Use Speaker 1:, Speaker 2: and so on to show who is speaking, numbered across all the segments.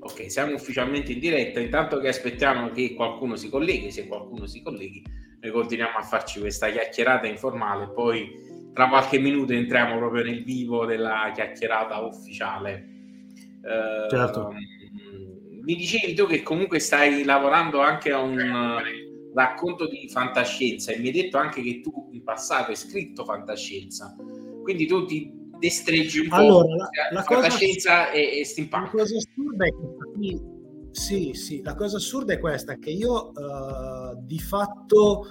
Speaker 1: Ok, siamo ufficialmente in diretta. Intanto che aspettiamo che qualcuno si colleghi, se qualcuno si colleghi, noi continuiamo a farci questa chiacchierata informale. Poi tra qualche minuto entriamo proprio nel vivo della chiacchierata ufficiale.
Speaker 2: Uh, certo.
Speaker 1: Mi dicevi tu che comunque stai lavorando anche a un racconto di fantascienza e mi hai detto anche che tu in passato hai scritto fantascienza. Quindi tu ti destreggi un
Speaker 2: allora,
Speaker 1: po'
Speaker 2: la, la
Speaker 1: fantascienza
Speaker 2: cosa,
Speaker 1: e, e steampunk.
Speaker 2: La cosa assurda è che sì, sì, la cosa assurda è questa, che io uh, di fatto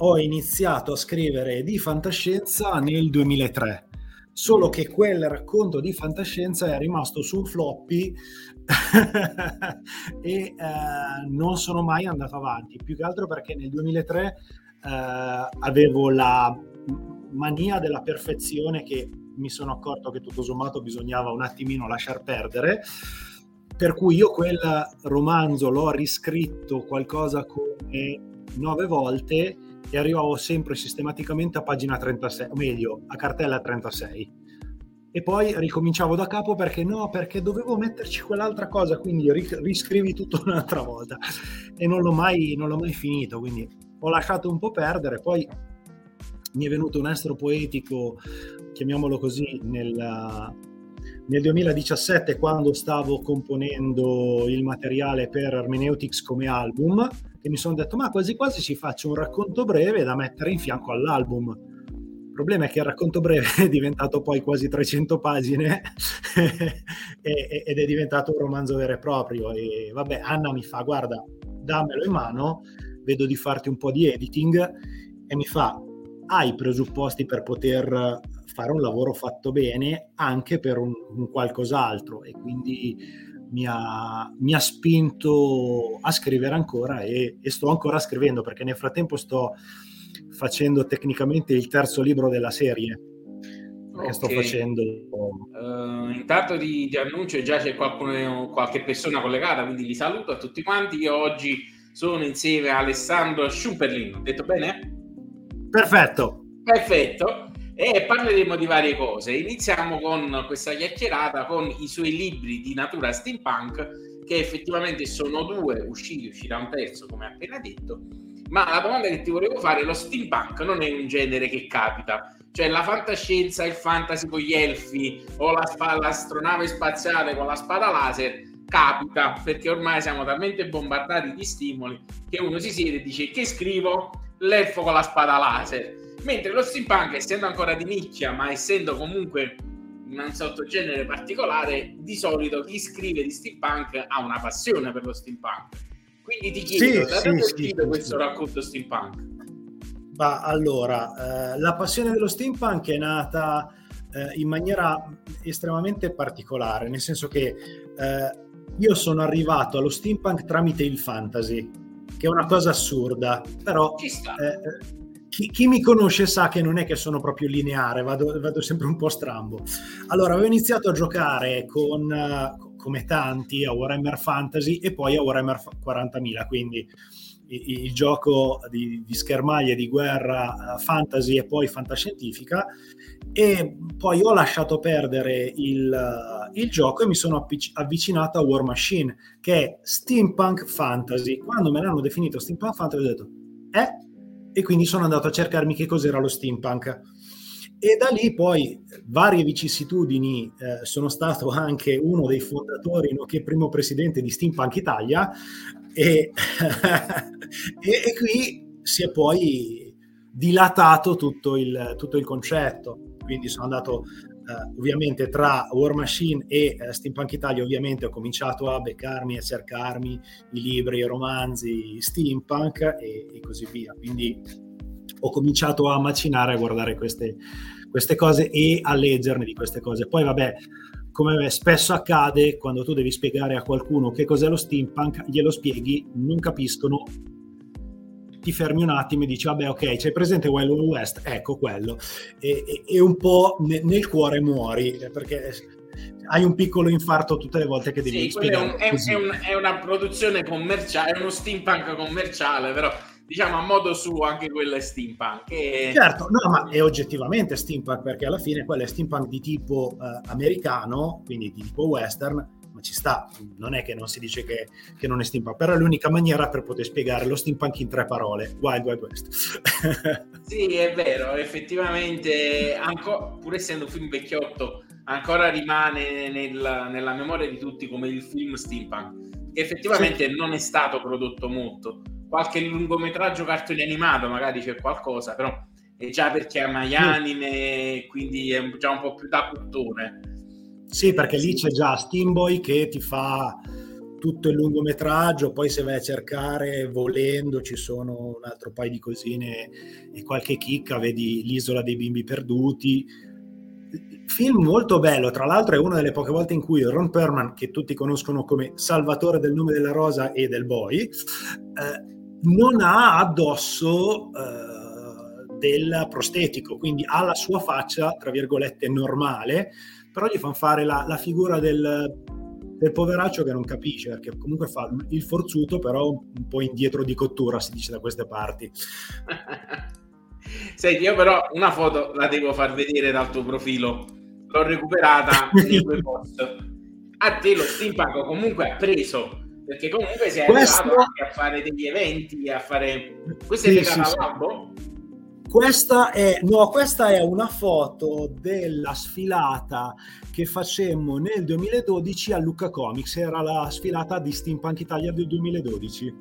Speaker 2: ho iniziato a scrivere di fantascienza nel 2003, solo che quel racconto di fantascienza è rimasto sul floppy e uh, non sono mai andato avanti, più che altro perché nel 2003 uh, eh, avevo la mania della perfezione che mi sono accorto che tutto sommato bisognava un attimino lasciar perdere. Per cui io quel romanzo l'ho riscritto qualcosa come nove volte e arrivavo sempre sistematicamente a pagina 36, o meglio, a cartella 36. E poi ricominciavo da capo perché no, perché dovevo metterci quell'altra cosa, quindi riscrivi tutto un'altra volta. E non l'ho mai, non l'ho mai finito, quindi ho lasciato un po' perdere. Poi mi è venuto un estro poetico, chiamiamolo così, nel, nel 2017 quando stavo componendo il materiale per Hermeneutics come album, che mi sono detto ma quasi quasi ci faccio un racconto breve da mettere in fianco all'album. Il problema è che il racconto breve è diventato poi quasi 300 pagine ed è diventato un romanzo vero e proprio. E vabbè, Anna mi fa guarda, dammelo in mano, vedo di farti un po' di editing e mi fa hai i presupposti per poter fare un lavoro fatto bene anche per un, un qualcos'altro e quindi mi ha, mi ha, spinto a scrivere ancora e, e, sto ancora scrivendo perché nel frattempo sto facendo tecnicamente il terzo libro della serie che okay. sto facendo
Speaker 1: uh, intanto ti, ti, annuncio già c'è qualcuno, qualche persona collegata quindi li saluto a tutti quanti io oggi sono insieme a Alessandro Schumperlin detto bene?
Speaker 2: Perfetto.
Speaker 1: Perfetto. E parleremo di varie cose. Iniziamo con questa chiacchierata con i suoi libri di natura steampunk, che effettivamente sono due, usciti, uscirà un terzo, come appena detto. Ma la domanda che ti volevo fare, lo steampunk non è un genere che capita, cioè la fantascienza, il fantasy con gli elfi o la sp- l'astronave spaziale con la spada laser capita perché ormai siamo talmente bombardati di stimoli che uno si siede e dice che scrivo l'elfo con la spada laser. Mentre lo steampunk, essendo ancora di nicchia, ma essendo comunque un sottogenere particolare, di solito chi scrive di steampunk ha una passione per lo steampunk. Quindi ti chiedo, sì, da dove sì, sì, questo racconto steampunk?
Speaker 2: Ma allora, eh, la passione dello steampunk è nata eh, in maniera estremamente particolare, nel senso che eh, io sono arrivato allo steampunk tramite il fantasy che è una cosa assurda, però eh, chi, chi, mi conosce sa che non è che sono proprio lineare, vado, vado sempre un po' strambo. Allora, avevo iniziato a giocare con, uh, come tanti, a Warhammer Fantasy e poi a Warhammer 40.000, quindi il, il gioco di, di, schermaglie di guerra uh, fantasy e poi fantascientifica e poi ho lasciato perdere il, uh, il gioco e mi sono avvicinato a War Machine che è steampunk fantasy quando me l'hanno definito steampunk fantasy ho detto eh? E quindi sono andato a cercarmi che cos'era lo steampunk. E da lì poi varie vicissitudini eh, sono stato anche uno dei fondatori nonché primo presidente di Steampunk Italia. E, e, e qui si è poi dilatato tutto il, tutto il concetto. Quindi sono andato ovviamente tra War Machine e uh, Steampunk Italia ovviamente ho cominciato a beccarmi a cercarmi i libri, i romanzi steampunk e, e così via. Quindi ho cominciato a macinare a guardare queste, queste cose e a leggerne di queste cose. Poi vabbè come spesso accade quando tu devi spiegare a qualcuno che cos'è lo steampunk glielo spieghi, non capiscono ti fermi un attimo e dici vabbè ok c'è presente Wild Wild West? Ecco quello. E, e, e un po' ne, nel cuore muori perché hai un piccolo infarto tutte le volte che devi sì, spiegare
Speaker 1: è, un, è, un, è, una produzione commerciale è uno steampunk commerciale però diciamo a modo suo anche quello è steampunk e...
Speaker 2: certo no ma è oggettivamente steampunk perché alla fine quello è steampunk di tipo uh, americano quindi di tipo western ma ci sta, non è che non si dice che, che, non è steampunk, però è l'unica maniera per poter spiegare lo steampunk in tre parole, Wild Wild West.
Speaker 1: sì, è vero, effettivamente, anco, pur essendo un film vecchiotto, ancora rimane nel, nella memoria di tutti come il film steampunk, che effettivamente sì. non è stato prodotto molto. Qualche lungometraggio cartone animato magari c'è qualcosa, però è già perché ama gli anime, quindi è già un po' più da cultore.
Speaker 2: Sì, perché lì c'è già Steamboy che ti fa tutto il lungometraggio, poi se vai a cercare volendo ci sono un altro paio di cosine e qualche chicca, vedi l'isola dei bimbi perduti. Film molto bello, tra l'altro è una delle poche volte in cui Ron Perman, che tutti conoscono come Salvatore del nome della rosa e del boy, eh, non ha addosso eh, del prostetico, quindi ha la sua faccia, tra virgolette, normale, però gli fanno fare la, la figura del, del, poveraccio che non capisce, perché comunque fa il forzuto, però un po' indietro di cottura, si dice da queste parti.
Speaker 1: Senti, io però una foto la devo far vedere dal tuo profilo, l'ho recuperata nei tuoi post. A te lo steampunk comunque ha preso, perché comunque sei Questo... arrivato anche a fare degli eventi, a fare... Questo sì, è legato sì, al lambo? Sì.
Speaker 2: Questa è, no, questa è una foto della sfilata che facemmo nel 2012 a Lucca Comics, era la sfilata di Steampunk Italia del 2012.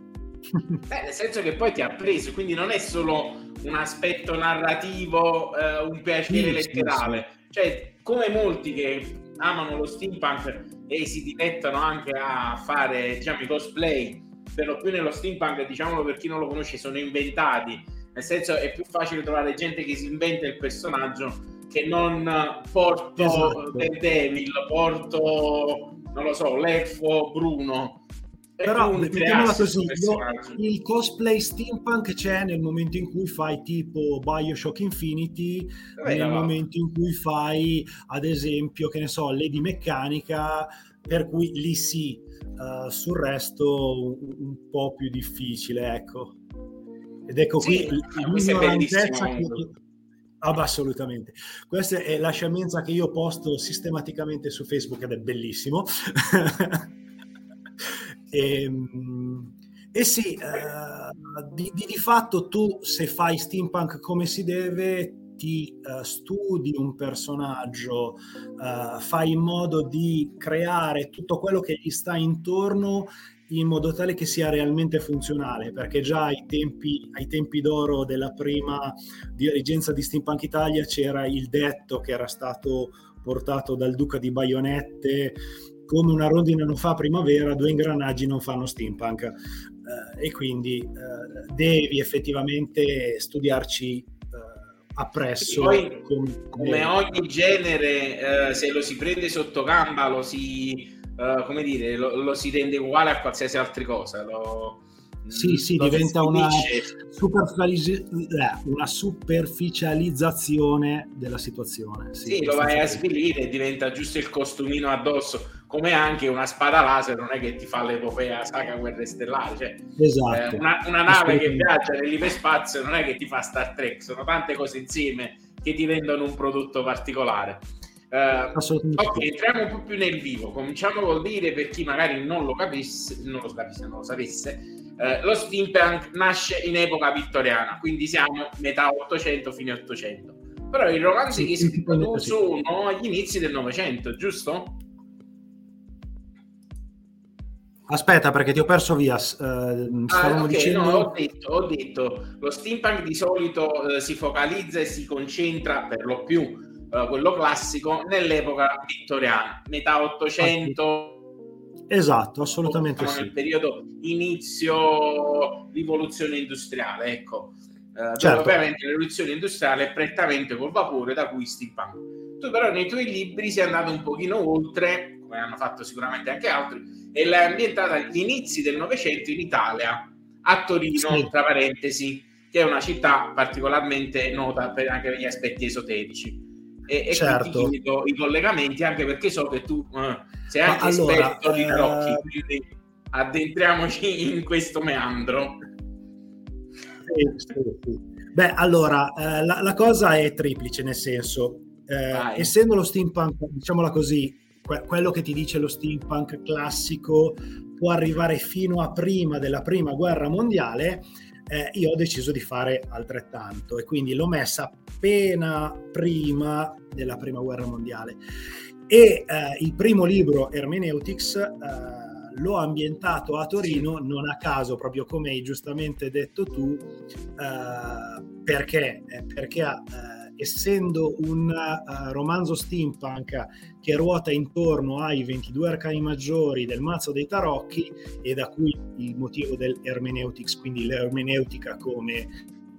Speaker 1: Beh, nel senso che poi ti ha preso, quindi non è solo un aspetto narrativo, eh, un piacere sì, letterale, sì, sì. cioè come molti che amano lo steampunk e si dilettano anche a fare diciamo, i cosplay, per lo più nello steampunk, diciamolo per chi non lo conosce, sono inventati nel senso è più facile trovare gente che si inventa il personaggio che non porto esatto. del Devil, porto non lo so, l'elfo Bruno.
Speaker 2: Però mettiamola così, il cosplay steampunk c'è nel momento in cui fai tipo Bioshock Infinity, Vabbè, nel va. momento in cui fai ad esempio, che ne so, Lady Meccanica, per cui lì sì, uh, sul resto un, un po' più difficile, ecco. Ed ecco sì, qui l'ignorantezza che... Ah, assolutamente. Questa è la sciamenza che io posto sistematicamente su Facebook ed è bellissimo. e, ehm, e, sì, eh, di, di, di, fatto tu se fai steampunk come si deve, ti uh, studi un personaggio, uh, fai in modo di creare tutto quello che gli sta intorno in modo tale che sia realmente funzionale, perché già ai tempi, ai tempi d'oro della prima dirigenza di Steampunk Italia c'era il detto che era stato portato dal duca di Baionette come una rondine non fa primavera, due ingranaggi non fanno steampunk. Eh, e quindi eh, devi effettivamente studiarci eh, appresso.
Speaker 1: Poi, come, come ogni genere, eh, se lo si prende sotto gamba, lo si uh, come dire, lo, lo, si rende uguale a qualsiasi altra cosa. Lo,
Speaker 2: sì, sì, diventa una, eh, una, superficializzazione della situazione.
Speaker 1: Sì, sì lo vai a svilire e diventa giusto il costumino addosso, come anche una spada laser non è che ti fa l'epopea saga guerre stellari. Cioè,
Speaker 2: esatto.
Speaker 1: eh, una, una nave che viaggia nell'iperspazio non è che ti fa Star Trek, sono tante cose insieme che ti rendono un prodotto particolare. Uh, ok, entriamo un po' più nel vivo. Cominciamo col dire per chi magari non lo capisse, non lo capisse, non lo sapesse. Uh, lo steampunk nasce in epoca vittoriana, quindi siamo metà 800 fine 800. Però i romanzi che hai scritto tu sono agli inizi del Novecento, giusto?
Speaker 2: Aspetta, perché ti ho perso via. Uh,
Speaker 1: ah, okay, dicendo... no, ho, detto, ho detto, lo steampunk di solito uh, si focalizza e si concentra per lo più quello classico, nell'epoca vittoriana, metà 800.
Speaker 2: Esatto, assolutamente sì.
Speaker 1: Nel periodo inizio rivoluzione industriale, ecco. Uh, certo. ovviamente la rivoluzione industriale è prettamente col vapore da cui steampunk. Tu però nei tuoi libri sei andato un pochino oltre, come hanno fatto sicuramente anche altri, e l'hai ambientata agli inizi del Novecento in Italia, a Torino, sì. tra parentesi, che è una città particolarmente nota per, anche per gli aspetti esoterici e, e certo. ti chiedo i collegamenti anche perché so che tu uh, sei anche allora, esperto di tarocchi, eh... quindi addentriamoci in questo meandro.
Speaker 2: Sì, sì, sì. Beh, allora, eh, la, la, cosa è triplice, nel senso, eh, essendo lo steampunk, diciamola così, que- quello che ti dice lo steampunk classico può arrivare fino a prima della prima guerra mondiale, eh, io ho deciso di fare altrettanto e quindi l'ho messa appena prima della prima guerra mondiale. E eh, il primo libro, Hermeneutics, eh, l'ho ambientato a Torino, non a caso, proprio come hai giustamente detto tu, eh, perché? Eh, perché eh, essendo un uh, romanzo steampunk che ruota intorno ai 22 arcani maggiori del mazzo dei tarocchi e da cui il motivo dell'hermeneutics, quindi l'ermeneutica come,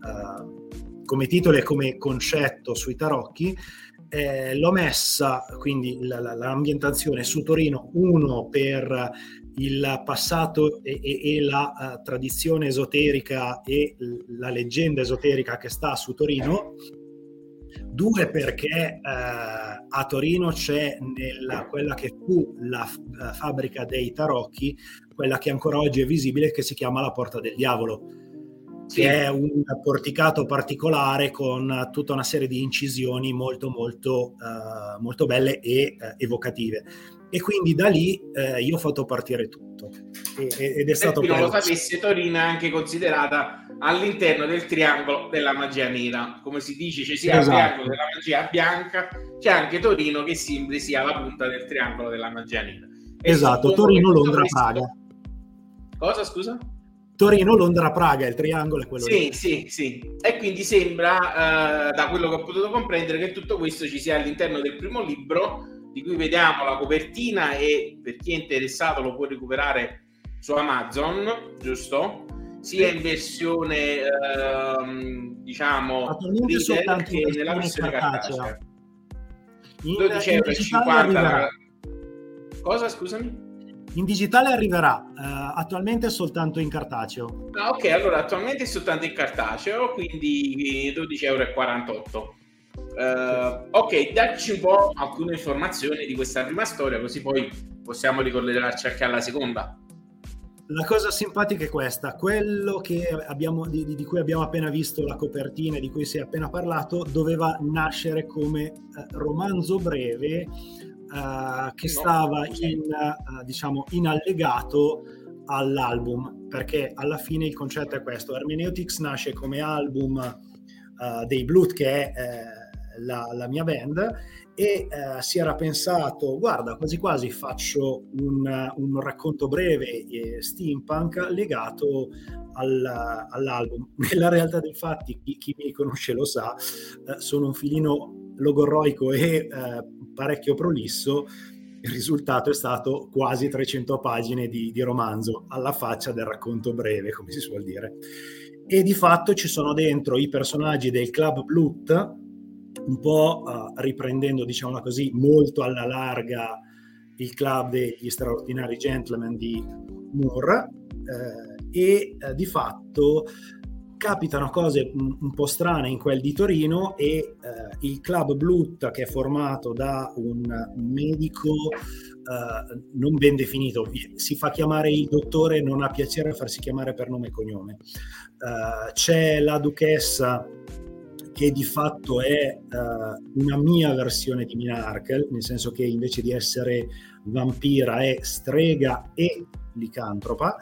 Speaker 2: uh, come titolo e come concetto sui tarocchi, eh, l'ho messa quindi la, la, l'ambientazione su Torino, uno per il passato e, e, e la uh, tradizione esoterica e la leggenda esoterica che sta su Torino, due perché eh, a Torino c'è nella, quella che fu la, la, fabbrica dei tarocchi, quella che ancora oggi è visibile, che si chiama la Porta del Diavolo, sì. che è un porticato particolare con tutta una serie di incisioni molto molto, uh, molto belle e uh, evocative. E quindi da lì eh, io ho fatto partire tutto.
Speaker 1: E, ed è stato... Per chi non lo sapesse, Torino è anche considerata all'interno del triangolo della magia nera. Come si dice, c'è sia esatto. il triangolo della magia bianca, c'è anche Torino che sembri sia la punta del triangolo della magia nera.
Speaker 2: E esatto, Torino, Londra, questo... Praga.
Speaker 1: Cosa, scusa?
Speaker 2: Torino, Londra, Praga, il triangolo è quello
Speaker 1: Sì, lì. sì, sì. E quindi sembra, eh, da quello che ho potuto comprendere, che tutto questo ci sia all'interno del primo libro, di cui vediamo la copertina e per chi è interessato lo può recuperare su Amazon, giusto? Sia in versione ehm, diciamo reader che nella versione cartacea. 12,50 euro. Cosa scusami?
Speaker 2: In digitale arriverà, uh, attualmente soltanto in cartaceo.
Speaker 1: Ah, ok, allora attualmente è soltanto in cartaceo, quindi 12,48 euro. Uh, ok, dacci un po' alcune informazioni di questa prima storia, così poi possiamo ricollegarci anche alla seconda.
Speaker 2: La cosa simpatica è questa, quello abbiamo, di, di, cui abbiamo appena visto la copertina e di cui si è appena parlato, doveva nascere come eh, romanzo breve eh, che stava in, eh, diciamo, in allegato all'album, perché alla fine il concetto è questo, Hermeneutics nasce come album uh, dei Blood, che è eh, la, la, mia band, e eh, si era pensato, guarda, quasi quasi faccio un, un racconto breve eh, steampunk legato al, all'album. Nella realtà dei fatti, chi, chi mi conosce lo sa, eh, sono un filino logorroico e eh, parecchio prolisso. Il risultato è stato quasi 300 pagine di, di romanzo, alla faccia del racconto breve, come si suol dire. E di fatto ci sono dentro i personaggi del Club Blut, un po' uh, riprendendo, diciamo così, molto alla larga il club degli straordinari gentleman di Moore eh, e eh, di fatto capitano cose un, un, po' strane in quel di Torino e eh, il club Blut che è formato da un medico eh, non ben definito, si fa chiamare il dottore, non ha piacere a farsi chiamare per nome e cognome. Eh, c'è la duchessa che di fatto è uh, una mia versione di Mina Arkel, nel senso che invece di essere vampira è strega e licantropa.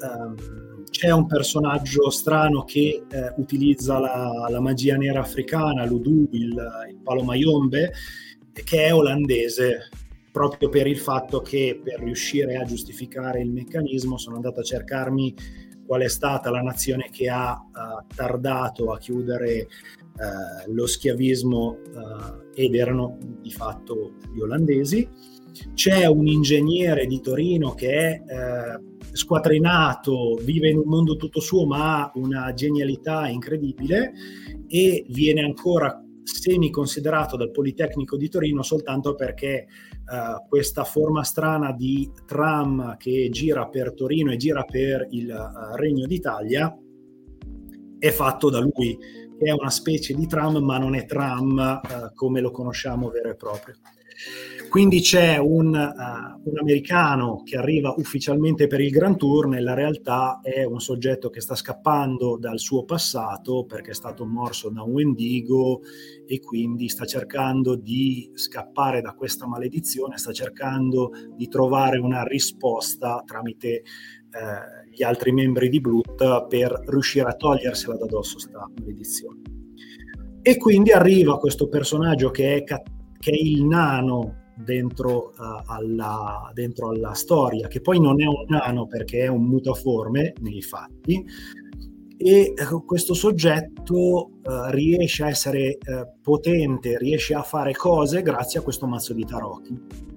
Speaker 2: Um, c'è un personaggio strano che uh, utilizza la, la, magia nera africana, l'Udu, il, il palo mayombe, che è olandese, proprio per il fatto che per riuscire a giustificare il meccanismo sono andato a cercarmi qual è stata la nazione che ha uh, tardato a chiudere uh, lo schiavismo uh, ed erano di fatto gli olandesi. C'è un ingegnere di Torino che è squatrinato, vive in un mondo tutto suo ma ha una genialità incredibile e viene ancora semi considerato dal Politecnico di Torino soltanto perché uh, questa forma strana di tram che gira per Torino e gira per il uh, Regno d'Italia è fatto da lui, è una specie di tram ma non è tram uh, come lo conosciamo vero e proprio. Quindi c'è un, uh, un, americano che arriva ufficialmente per il Grand Tour, nella realtà è un soggetto che sta scappando dal suo passato perché è stato morso da un Wendigo e quindi sta cercando di scappare da questa maledizione, sta cercando di trovare una risposta tramite eh, gli altri membri di Blut per riuscire a togliersela da dosso questa maledizione. E quindi arriva questo personaggio che è, che è il nano dentro, uh, alla, dentro, alla, storia, che poi non è un nano perché è un mutaforme nei fatti, e uh, questo soggetto uh, riesce a essere potente, riesce a fare cose grazie a questo mazzo di tarocchi.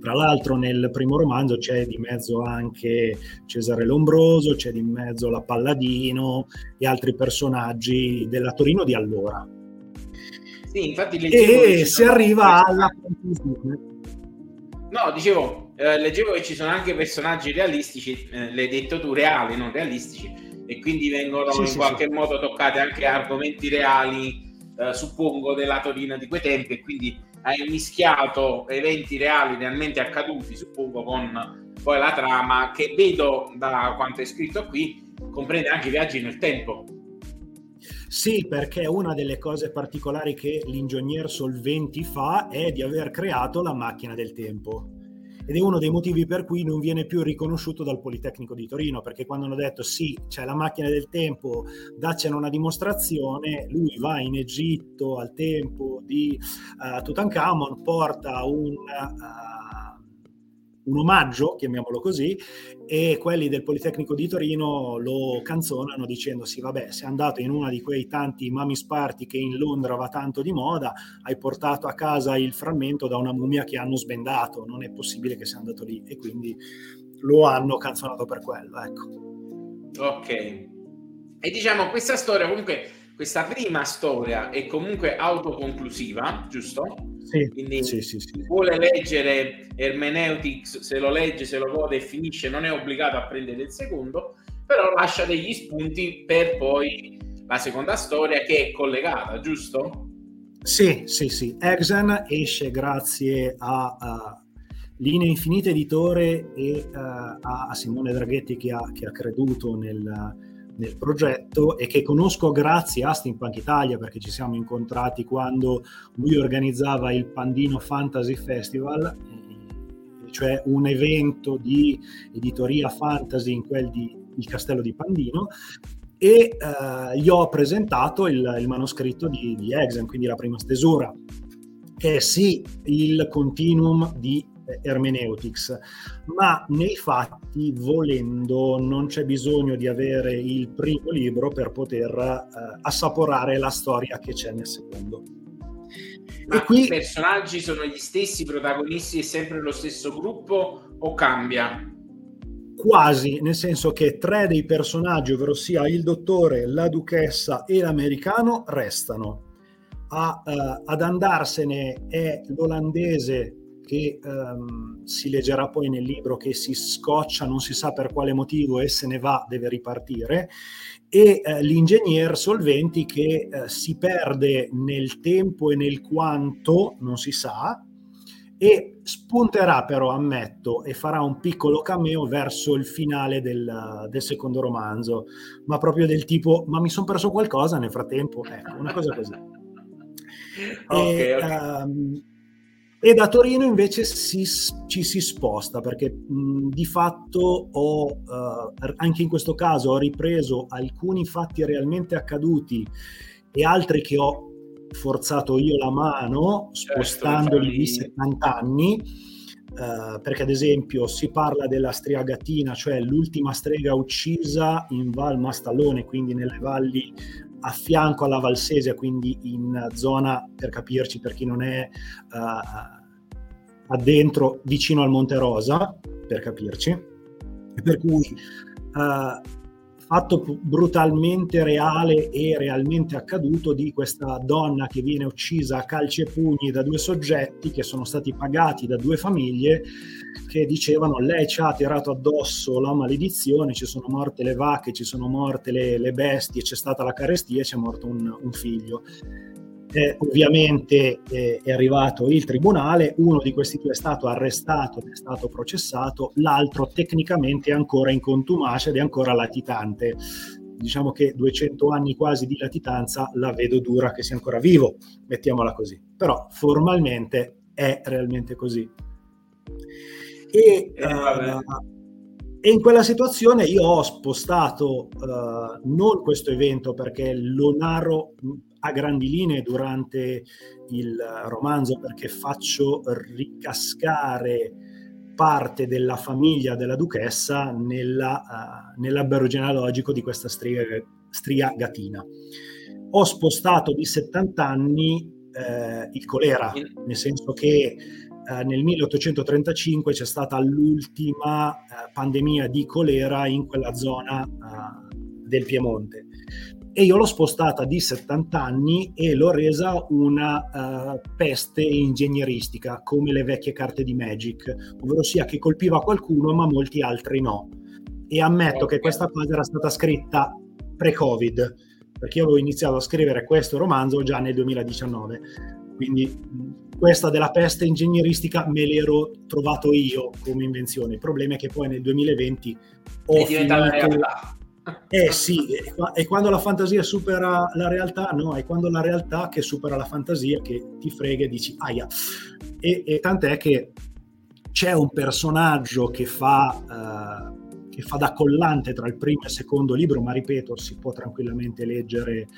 Speaker 2: Tra l'altro nel primo romanzo c'è di mezzo anche Cesare Lombroso, c'è di mezzo la Palladino e altri personaggi della Torino di allora.
Speaker 1: Sì, infatti
Speaker 2: e si arriva alla conclusione.
Speaker 1: No, dicevo, eh, leggevo che ci sono anche personaggi realistici, eh, l'hai detto tu, reali, non realistici, e quindi vengono sì, in sì, qualche sì. modo toccati anche argomenti reali, eh, suppongo, della Torino di quei tempi, e quindi hai mischiato eventi reali realmente accaduti, suppongo, con poi la trama, che vedo da quanto è scritto qui, comprende anche i viaggi nel tempo.
Speaker 2: Sì, perché una delle cose particolari che l'ingegner Solventi fa è di aver creato la macchina del tempo. Ed è uno dei motivi per cui non viene più riconosciuto dal Politecnico di Torino, perché quando hanno detto sì, c'è la macchina del tempo, daccene una dimostrazione, lui va in Egitto al tempo di uh, Tutankhamon, porta un... Uh, un omaggio, chiamiamolo così, e quelli del Politecnico di Torino lo canzonano dicendo sì vabbè sei andato in una di quei tanti Mami's Party che in Londra va tanto di moda, hai portato a casa il frammento da una mummia che hanno sbendato, non è possibile che sia andato lì e quindi lo hanno canzonato per quello, ecco.
Speaker 1: Ok. E diciamo questa storia comunque questa prima storia è comunque autoconclusiva, giusto?
Speaker 2: Sì,
Speaker 1: Quindi
Speaker 2: sì, sì, sì.
Speaker 1: vuole leggere Hermeneutics, se lo legge, se lo gode e finisce, non è obbligato a prendere il secondo, però lascia degli spunti per poi la seconda storia che è collegata, giusto?
Speaker 2: Sì, sì, sì. Exen esce grazie a, a Linee Infinite Editore e uh, a Simone Draghetti che ha, che ha creduto nel nel progetto e che conosco grazie a Steampunk Italia perché ci siamo incontrati quando lui organizzava il Pandino Fantasy Festival, cioè un evento di editoria fantasy in quel di Il Castello di Pandino e eh, gli ho presentato il, il manoscritto di, di Exen, quindi la prima stesura, che è sì il continuum di hermeneutics, ma nei fatti, volendo, non c'è bisogno di avere il primo libro per poter eh, assaporare la storia che c'è nel secondo.
Speaker 1: Ma e qui... i personaggi sono gli stessi, i protagonisti è sempre lo stesso gruppo o cambia?
Speaker 2: Quasi, nel senso che tre dei personaggi, ovvero sia il dottore, la duchessa e l'americano, restano. A, uh, ad andarsene è l'olandese che ehm, si leggerà poi nel libro che si scoccia, non si sa per quale motivo e se ne va, deve ripartire, e eh, l'ingegner Solventi che eh, si perde nel tempo e nel quanto, non si sa, e spunterà però, ammetto, e farà un piccolo cameo verso il finale del, del secondo romanzo, ma proprio del tipo, ma mi sono perso qualcosa nel frattempo, ecco, una cosa così.
Speaker 1: okay, e, okay. Um,
Speaker 2: e da Torino invece si, ci si sposta perché mh, di fatto ho, uh, anche in questo caso, ho ripreso alcuni fatti realmente accaduti e altri che ho forzato io la mano certo, spostandoli di 70 anni. Uh, perché ad esempio si parla della striagatina, cioè l'ultima strega uccisa in Val Mastallone, quindi nelle valli a fianco alla Valsesia, quindi in zona, per capirci, per chi non è uh, addentro, vicino al Monte Rosa, per capirci, per cui uh, fatto brutalmente reale e realmente accaduto di questa donna che viene uccisa a calci e pugni da due soggetti che sono stati pagati da due famiglie che dicevano lei ci ha tirato addosso la maledizione, ci sono morte le vacche, ci sono morte le, le bestie, c'è stata la carestia e c'è morto un, un figlio. Eh, ovviamente eh, è arrivato il tribunale, uno di questi due è stato arrestato ed è stato processato, l'altro tecnicamente è ancora in contumacia ed è ancora latitante. Diciamo che 200 anni quasi di latitanza la vedo dura che sia ancora vivo, mettiamola così. Però formalmente è realmente così. E, uh, e in quella situazione io ho spostato uh, non questo evento perché lo narro a grandi linee durante il romanzo perché faccio ricascare parte della famiglia della duchessa nella, uh, nell'albero genealogico di questa stria, stria gatina. Ho spostato di 70 anni eh, il colera, nel senso che eh, nel 1835 c'è stata l'ultima eh, pandemia di colera in quella zona eh, del Piemonte e io l'ho spostata di 70 anni e l'ho resa una uh, peste ingegneristica, come le vecchie carte di Magic, ovvero sia che colpiva qualcuno ma molti altri no. E ammetto che questa cosa era stata scritta pre-Covid, perché io avevo iniziato a scrivere questo romanzo già nel 2019. Quindi questa della peste ingegneristica me l'ero trovato io come invenzione. Il problema è che poi nel 2020 ho è finito... realtà eh sì, è quando la fantasia supera la realtà, no, è quando la realtà che supera la fantasia che ti frega e dici aia. E, e tant'è che c'è un personaggio che fa, uh, che fa da collante tra il primo e il secondo libro, ma ripeto, si può tranquillamente leggere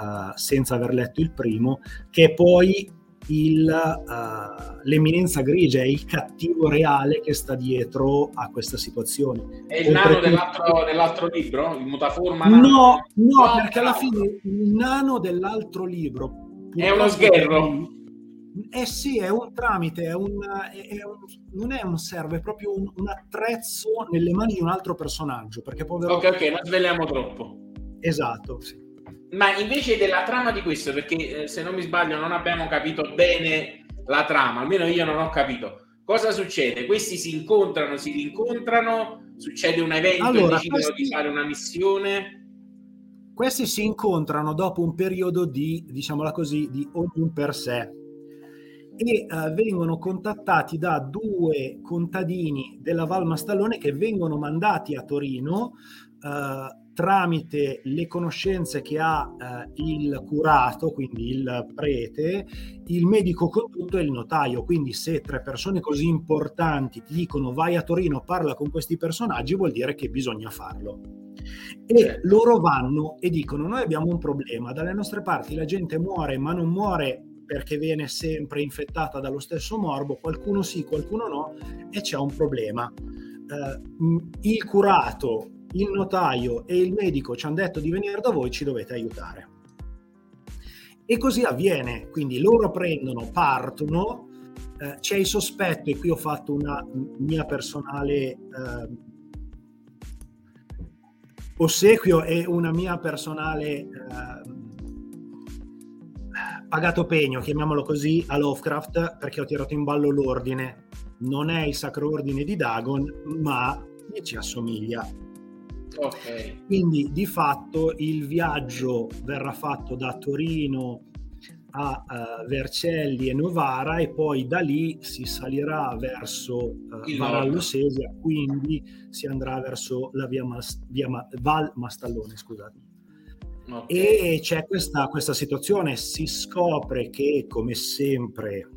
Speaker 2: uh, senza aver letto il primo, che poi il, uh, l'eminenza grigia, è il cattivo reale che sta dietro a questa situazione.
Speaker 1: È il nano dell'altro, dell'altro, libro? Il mutaforma?
Speaker 2: No, no, no perché alla fine il nano dell'altro libro
Speaker 1: è uno sgherro.
Speaker 2: Eh sì, è un tramite, è un, è un, non è un servo, è proprio un, un, attrezzo nelle mani di un altro personaggio. Perché povero...
Speaker 1: Ok, ok, non sveliamo troppo.
Speaker 2: Esatto, sì.
Speaker 1: Ma invece della trama di questo, perché eh, se non mi sbaglio non abbiamo capito bene la trama, almeno io non ho capito. Cosa succede? Questi si incontrano, si rincontrano, succede un evento allora, e decidono questi... di fare una missione.
Speaker 2: Questi si incontrano dopo un periodo di, diciamola così, di ognuno per sé e uh, vengono contattati da due contadini della Val Mastallone che vengono mandati a Torino uh, tramite le conoscenze che ha eh, il curato, quindi il prete, il medico condotto e il notaio. Quindi se tre persone così importanti ti dicono vai a Torino, parla con questi personaggi, vuol dire che bisogna farlo. E certo. loro vanno e dicono noi abbiamo un problema, dalle nostre parti la gente muore, ma non muore perché viene sempre infettata dallo stesso morbo, qualcuno sì, qualcuno no, e c'è un problema. Uh, il curato il notaio e il medico ci hanno detto di venire da voi, ci dovete aiutare. E così avviene, quindi loro prendono, partono, eh, c'è il sospetto, e qui ho fatto una mia personale eh, ossequio e una mia personale eh, pagato pegno, chiamiamolo così, a Lovecraft, perché ho tirato in ballo l'ordine. Non è il sacro ordine di Dagon, ma ci assomiglia
Speaker 1: Okay.
Speaker 2: Quindi di fatto il viaggio verrà fatto da Torino a uh, Vercelli e Novara e poi da lì si salirà verso uh, Varallo Sesia, quindi si andrà verso la via, Mas- via Ma- Val Mastallone, scusate. Okay. E c'è questa, questa situazione, si scopre che come sempre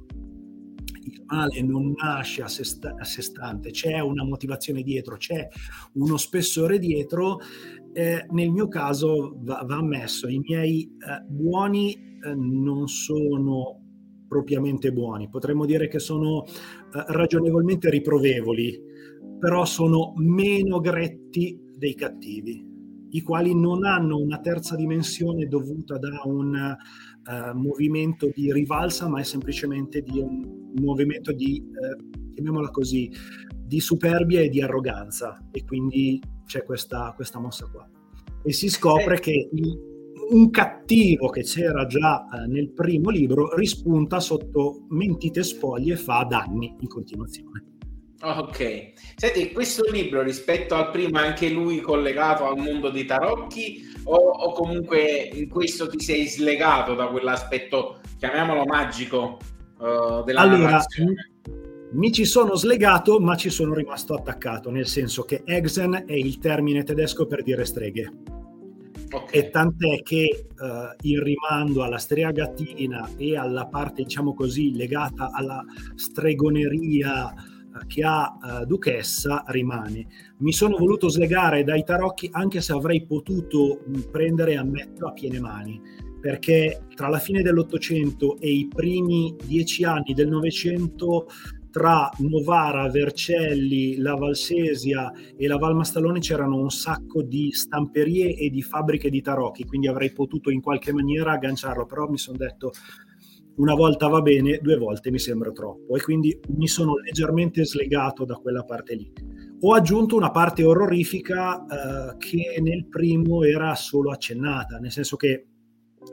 Speaker 2: male non nasce a sé, sta- a sé stante, c'è una motivazione dietro, c'è uno spessore dietro. Eh, nel mio caso va, va ammesso, i miei eh, buoni eh, non sono propriamente buoni, potremmo dire che sono eh, ragionevolmente riprovevoli, però sono meno gretti dei cattivi, i quali non hanno una terza dimensione dovuta da un uh, movimento di rivalsa, ma è semplicemente di un, un movimento di, uh, chiamiamola così, di superbia e di arroganza. E quindi c'è questa, questa mossa qua. E si scopre che il, un cattivo che c'era già uh, nel primo libro rispunta sotto mentite spoglie e fa danni in continuazione.
Speaker 1: Ok, senti, questo libro rispetto al primo è anche lui collegato al mondo dei tarocchi o, o, comunque in questo ti sei slegato da quell'aspetto, chiamiamolo magico, uh, della allora, narrazione?
Speaker 2: Mi ci sono slegato, ma ci sono rimasto attaccato, nel senso che Exen è il termine tedesco per dire streghe. Okay. E tant'è che uh, il rimando alla strega gattina e alla parte, diciamo così, legata alla stregoneria che ha uh, Duchessa rimane. Mi sono voluto slegare dai tarocchi anche se avrei potuto mh, prendere ammetto a piene mani, perché tra la fine dell'Ottocento e i primi dieci anni del Novecento tra Novara, Vercelli, la Valsesia e la Valmastallone c'erano un sacco di stamperie e di fabbriche di tarocchi, quindi avrei potuto in qualche maniera agganciarlo, però mi sono detto una volta va bene, due volte mi sembra troppo e quindi mi sono leggermente slegato da quella parte lì. Ho aggiunto una parte orrorifica eh, che nel primo era solo accennata, nel senso che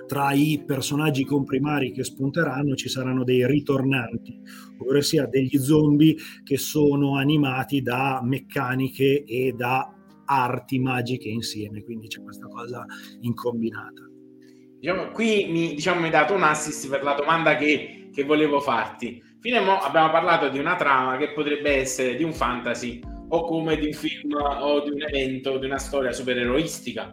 Speaker 2: tra i personaggi comprimari che spunteranno ci saranno dei ritornanti, ovvero sia degli zombie che sono animati da meccaniche e da arti magiche insieme, quindi c'è questa cosa incombinata.
Speaker 1: Diciamo, qui mi, diciamo, mi hai dato un assist per la domanda che, che volevo farti. Fino a mo abbiamo parlato di una trama che potrebbe essere di un fantasy o come di un film o di un evento, di una storia supereroistica,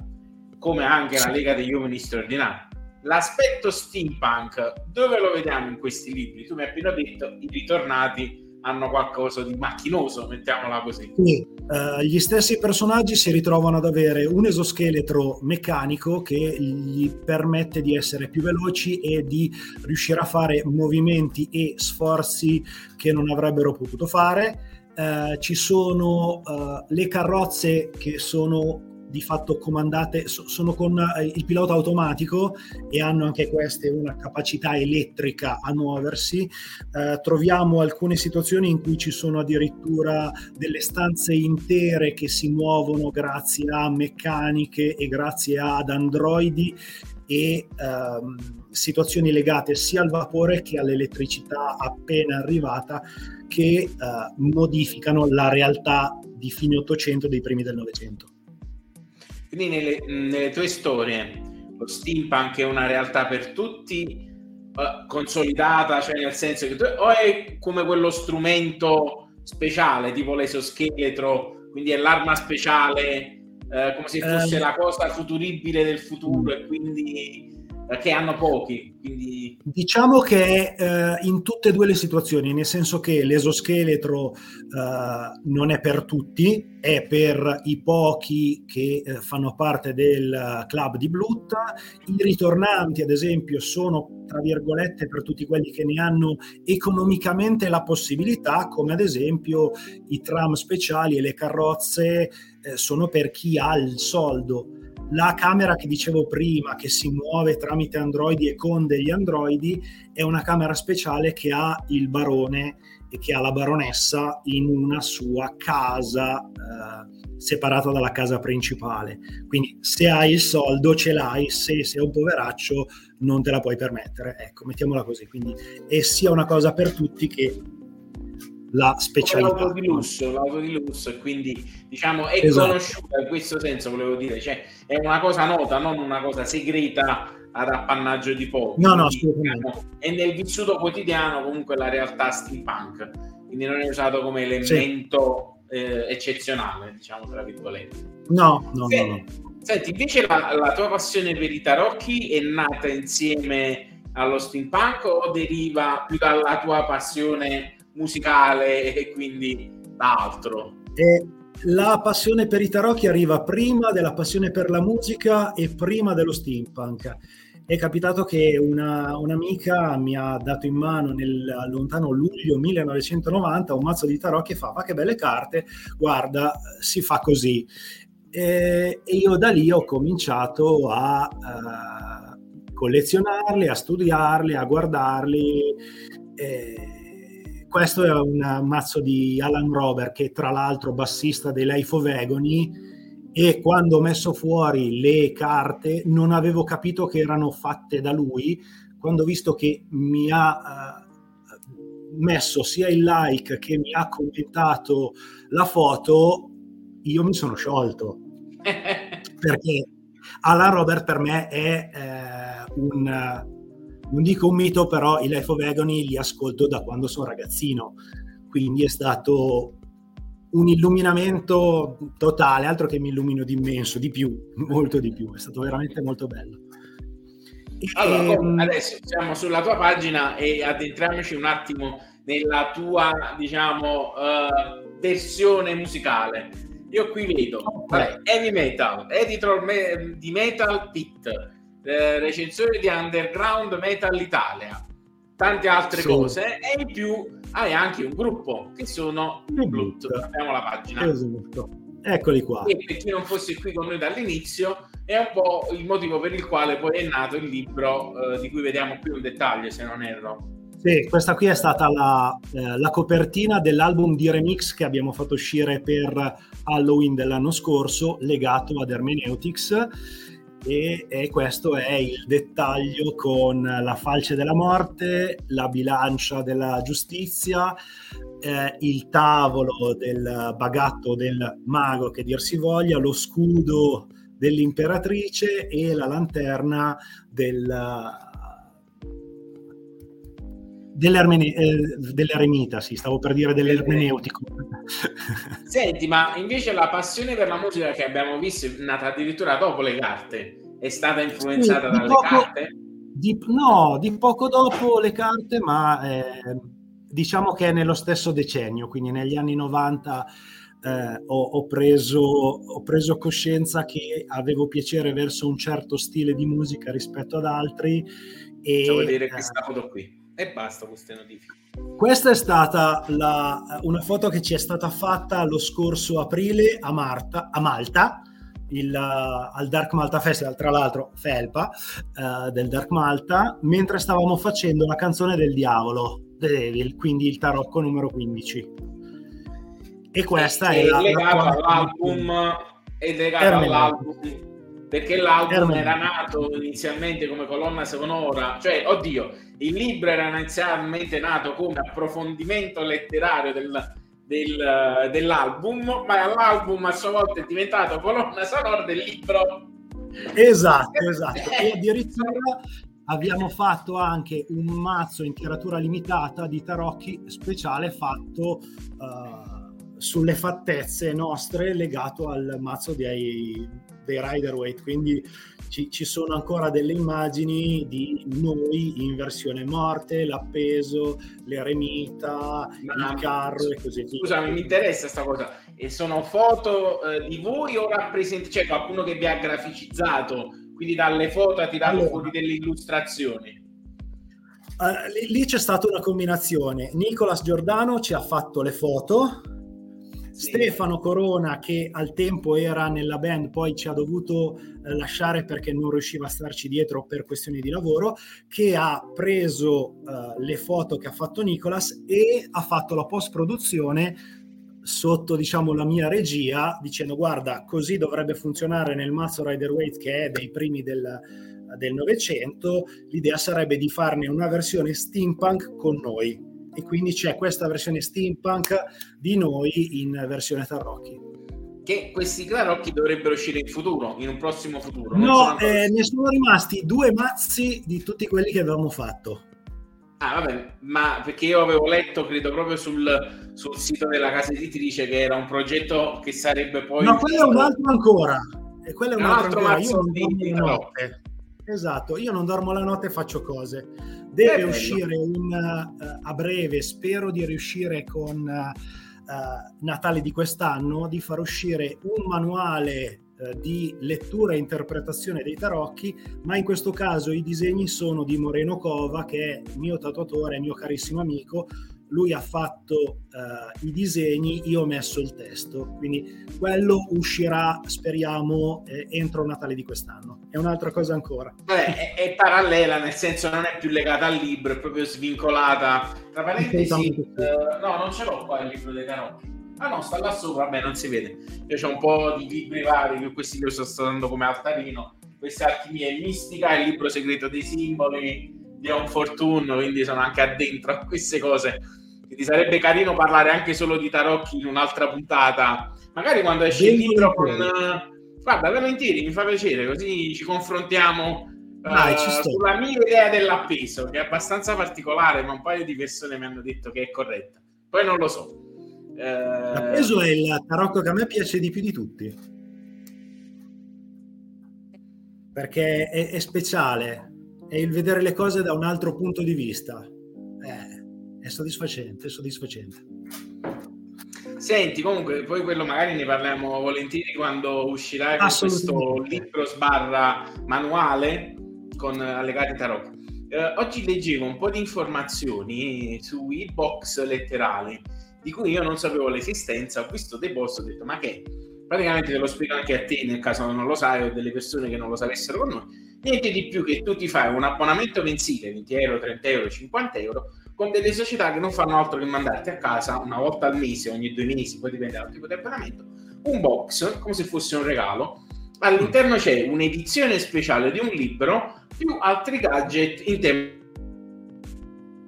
Speaker 1: come anche la Lega degli Uomini Straordinari l'aspetto steampunk dove lo vediamo in questi libri? Tu mi hai appena detto i ritornati hanno qualcosa di macchinoso, mettiamola così.
Speaker 2: Sì, uh, gli stessi personaggi si ritrovano ad avere un esoscheletro meccanico che gli permette di essere più veloci e di riuscire a fare movimenti e sforzi che non avrebbero potuto fare. Uh, ci sono uh, le carrozze che sono di fatto comandate, sono con eh, il pilota automatico e hanno anche queste una capacità elettrica a muoversi. Eh, troviamo alcune situazioni in cui ci sono addirittura delle stanze intere che si muovono grazie a meccaniche e grazie ad androidi e ehm, situazioni legate sia al vapore che all'elettricità appena arrivata che eh, modificano la realtà di fine 800 dei primi del Novecento.
Speaker 1: Quindi nelle, nelle tue storie lo steampunk è una realtà per tutti, uh, consolidata, cioè nel senso che tu, o è come quello strumento speciale, tipo l'esoscheletro, quindi è l'arma speciale, uh, come se fosse um, la cosa futuribile del futuro e quindi che hanno pochi. Quindi...
Speaker 2: Diciamo che eh, in tutte e due le situazioni, nel senso che l'esoscheletro eh, non è per tutti, è per i pochi che eh, fanno parte del club di Blut, i ritornanti ad esempio sono tra virgolette per tutti quelli che ne hanno economicamente la possibilità, come ad esempio i tram speciali e le carrozze eh, sono per chi ha il soldo la camera che dicevo prima, che si muove tramite androidi e con degli androidi, è una camera speciale che ha il barone e che ha la baronessa in una sua casa eh, separata dalla casa principale. Quindi se hai il soldo ce l'hai, se sei un poveraccio non te la puoi permettere. Ecco, mettiamola così. Quindi è sia una cosa per tutti che la specialità.
Speaker 1: L'auto di lusso, l'auto di lusso, e quindi diciamo è esatto. conosciuta in questo senso, volevo dire, cioè è una cosa nota, non una cosa segreta ad appannaggio di pochi.
Speaker 2: No, no, assolutamente. Diciamo,
Speaker 1: e nel vissuto quotidiano comunque la realtà steampunk, quindi non è usato come elemento sì. eh, eccezionale, diciamo tra virgolette.
Speaker 2: No, no, Se, no, no.
Speaker 1: Senti, invece la, la tua passione per i tarocchi è nata insieme allo steampunk o deriva più dalla tua passione musicale e quindi l'altro.
Speaker 2: E la passione per i tarocchi arriva prima della passione per la musica e prima dello steampunk. È capitato che una, un'amica mi ha dato in mano nel lontano luglio 1990 un mazzo di tarocchi e fa, ma che belle carte, guarda, si fa così. E, e io da lì ho cominciato a uh, collezionarli, a studiarli, a guardarli. E, questo è un mazzo di Alan Robert, che tra l'altro bassista dei Life of Agony, e quando ho messo fuori le carte non avevo capito che erano fatte da lui. Quando ho visto che mi ha uh, messo sia il like che mi ha commentato la foto, io mi sono sciolto. perché Alan Robert per me è eh, un, non dico un mito, però i Life of Agony li ascolto da quando sono ragazzino, quindi è stato un illuminamento totale, altro che mi illumino di immenso, di più, molto di più, è stato veramente molto bello.
Speaker 1: Allora, ehm... adesso siamo sulla tua pagina e addentriamoci un attimo nella tua, diciamo, uh, versione musicale. Io qui vedo okay. heavy metal, editor me- di Metal Pit, eh, recensione di Underground Metal Italia, tante altre sì. cose e in più hai anche un gruppo che sono i Blut. Abbiamo la pagina.
Speaker 2: Esatto. Eccoli qua.
Speaker 1: E per chi non fosse qui con noi dall'inizio, è un po' il motivo per il quale poi è nato il libro eh, di cui vediamo qui un dettaglio, se non erro.
Speaker 2: Sì, questa qui è stata la, eh, la, copertina dell'album di remix che abbiamo fatto uscire per Halloween dell'anno scorso, legato ad Hermeneutics. E, e, questo è il dettaglio con la falce della morte, la bilancia della giustizia, eh, il tavolo del bagatto del mago che dir si voglia, lo scudo dell'imperatrice e la lanterna del, Dell'ermene, eh, dell'eremita, sì, stavo per dire dell'ermeneutico.
Speaker 1: Senti, ma invece la passione per la musica che abbiamo visto è nata addirittura dopo le carte, è stata influenzata sì, dalle poco, carte?
Speaker 2: Di, no, di poco dopo le carte, ma eh, diciamo che è nello stesso decennio, quindi negli anni 90 eh, ho, ho, preso, ho preso coscienza che avevo piacere verso un certo stile di musica rispetto ad altri.
Speaker 1: E, Faccio vedere questa foto qui e basta queste notifiche.
Speaker 2: Questa è stata la, una foto che ci è stata fatta lo scorso aprile a, Marta, a Malta, il, uh, al Dark Malta Festival, tra l'altro Felpa uh, del Dark Malta, mentre stavamo facendo la canzone del diavolo, The Devil, quindi il tarocco numero 15. E questa è, è la,
Speaker 1: legato la all'album, è legato all'album perché l'album era nato inizialmente come colonna sonora, cioè, oddio, il libro era inizialmente nato come approfondimento letterario del, del, dell'album, ma l'album a sua volta è diventato colonna sonora del libro.
Speaker 2: Esatto, esatto. E addirittura abbiamo fatto anche un mazzo in tiratura limitata di tarocchi speciale fatto uh, sulle fattezze nostre legato al mazzo dei dei Rider Weight, quindi ci, ci, sono ancora delle immagini di noi in versione morte, l'appeso, l'eremita, Ma, il carro e così
Speaker 1: via. Scusami, mi interessa questa cosa. E sono foto eh, di voi o rappresenti, cioè qualcuno che vi ha graficizzato, quindi dalle foto ha tirato allora, fuori delle illustrazioni?
Speaker 2: Uh, lì, lì c'è stata una combinazione. Nicolas Giordano ci ha fatto le foto, Stefano Corona che al tempo era nella band poi ci ha dovuto eh, lasciare perché non riusciva a starci dietro per questioni di lavoro che ha preso eh, le foto che ha fatto Nicolas e ha fatto la post produzione sotto diciamo la mia regia dicendo guarda così dovrebbe funzionare nel mazzo Rider Waite che è dei primi del del Novecento l'idea sarebbe di farne una versione steampunk con noi e quindi c'è questa versione steampunk di noi in versione tarocchi.
Speaker 1: Che questi tarocchi dovrebbero uscire in futuro, in un prossimo futuro.
Speaker 2: No, eh, ne sono rimasti due mazzi di tutti quelli che avevamo fatto.
Speaker 1: Ah, vabbè, ma perché io avevo letto, credo, proprio sul, sul sito della casa editrice che era un progetto che sarebbe poi.
Speaker 2: No, quello è un altro ancora. E quello è un, un altro, altro mazzo di notte. Esatto, io non dormo la notte e faccio cose. Deve uscire un, uh, a breve, spero di riuscire con uh, Natale di quest'anno, di far uscire un manuale di lettura e interpretazione dei tarocchi, ma in questo caso i disegni sono di Moreno Cova, che è mio tatuatore, mio carissimo amico, lui ha fatto uh, i disegni, io ho messo il testo, quindi quello uscirà, speriamo, eh, entro Natale di quest'anno. È un'altra cosa ancora.
Speaker 1: Vabbè, è, è, parallela, nel senso non è più legata al libro, è proprio svincolata. Tra parentesi, uh, no, non ce l'ho qua il libro dei tarocchi. Ah no, sta là sopra, vabbè, non si vede. Io ho un po' di libri vari, che questi li sto dando come altarino. Questa alchimia è mistica, il libro segreto dei simboli di On Fortune, quindi sono anche addentro a queste cose quindi sarebbe carino parlare anche solo di tarocchi in un'altra puntata, magari quando esce il libro con, Guarda, volentieri, mi fa piacere, così ci confrontiamo
Speaker 2: Dai,
Speaker 1: uh,
Speaker 2: ci sto.
Speaker 1: sulla mia idea dell'appeso, che è abbastanza particolare, ma un paio di persone mi hanno detto che è corretta. Poi non lo so. Uh,
Speaker 2: L'appeso è il tarocco che a me piace di più di tutti. Perché è, è speciale, è il vedere le cose da un altro punto di vista. È, soddisfacente, è soddisfacente.
Speaker 1: Senti, comunque, poi quello magari ne parliamo volentieri quando uscirà questo libro sbarra manuale con allegati tarocchi. Eh, oggi leggevo un po' di informazioni sui box letterali di cui io non sapevo l'esistenza, ho visto dei post, ho detto ma che? Praticamente te lo spiego anche a te nel caso non lo sai o delle persone che non lo sapessero con noi. Niente di più che tu ti fai un abbonamento mensile, 20 euro, 30 euro, 50 euro, con delle società che non fanno altro che mandarti a casa una volta al mese, ogni due mesi, poi dipende dal tipo di abbonamento, un box come se fosse un regalo. All'interno c'è un'edizione speciale di un libro più altri gadget in tema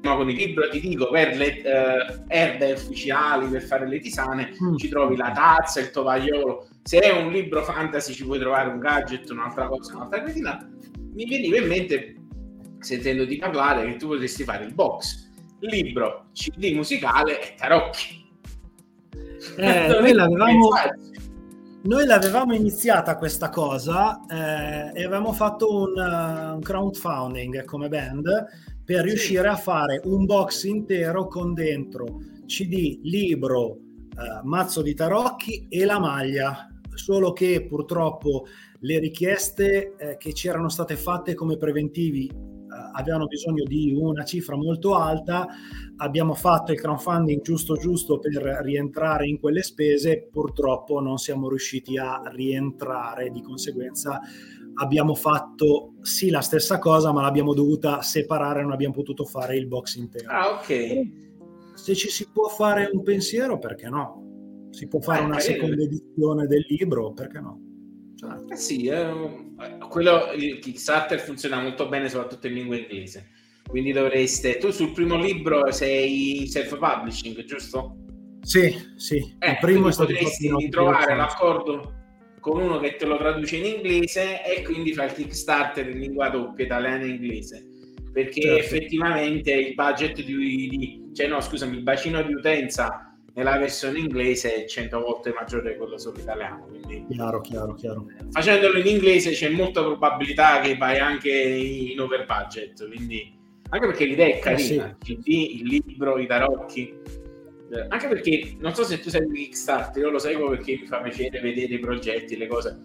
Speaker 1: con il libro ti dico per le uh, erbe ufficiali per fare le tisane mm. ci trovi la tazza il tovagliolo se è un libro fantasy ci puoi trovare un gadget un'altra cosa un'altra cretinata mi veniva in mente sentendo di parlare che tu potresti fare il box libro, CD musicale e tarocchi.
Speaker 2: Eh, noi, l'avevamo, noi l'avevamo iniziata questa cosa eh, e avevamo fatto un, uh, un, crowdfunding come band per riuscire a fare un box intero con dentro CD, libro, uh, mazzo di tarocchi e la maglia. Solo che purtroppo le richieste eh, che ci erano state fatte come preventivi avevano bisogno di una cifra molto alta, abbiamo fatto il crowdfunding giusto giusto per rientrare in quelle spese, purtroppo non siamo riusciti a rientrare, di conseguenza abbiamo fatto sì la stessa cosa, ma l'abbiamo dovuta separare, non abbiamo potuto fare il box intero.
Speaker 1: Ah, ok.
Speaker 2: Se ci si può fare un pensiero, perché no? Si può fare ah, una seconda edizione del libro, perché no?
Speaker 1: Eh sì, eh, quello, il Kickstarter funziona molto bene soprattutto in lingua inglese. Quindi dovreste... Tu sul primo libro sei self-publishing, giusto?
Speaker 2: Sì, sì.
Speaker 1: Eh, il primo è stato potresti trovare l'accordo con uno che te lo traduce in inglese e quindi fa il Kickstarter in lingua doppia, italiana e inglese. Perché certo. effettivamente il budget di, di... cioè no, scusami, il bacino di utenza nella versione inglese è 100 volte maggiore di quello sull'italiano. Quindi,
Speaker 2: chiaro, chiaro, chiaro.
Speaker 1: Facendolo in inglese c'è molta probabilità che vai anche in over budget, quindi anche perché l'idea è carina, eh sì. il il libro, i tarocchi. Eh, anche perché non so se tu sei di Kickstarter, io lo seguo perché mi fa piacere vedere i progetti, le cose.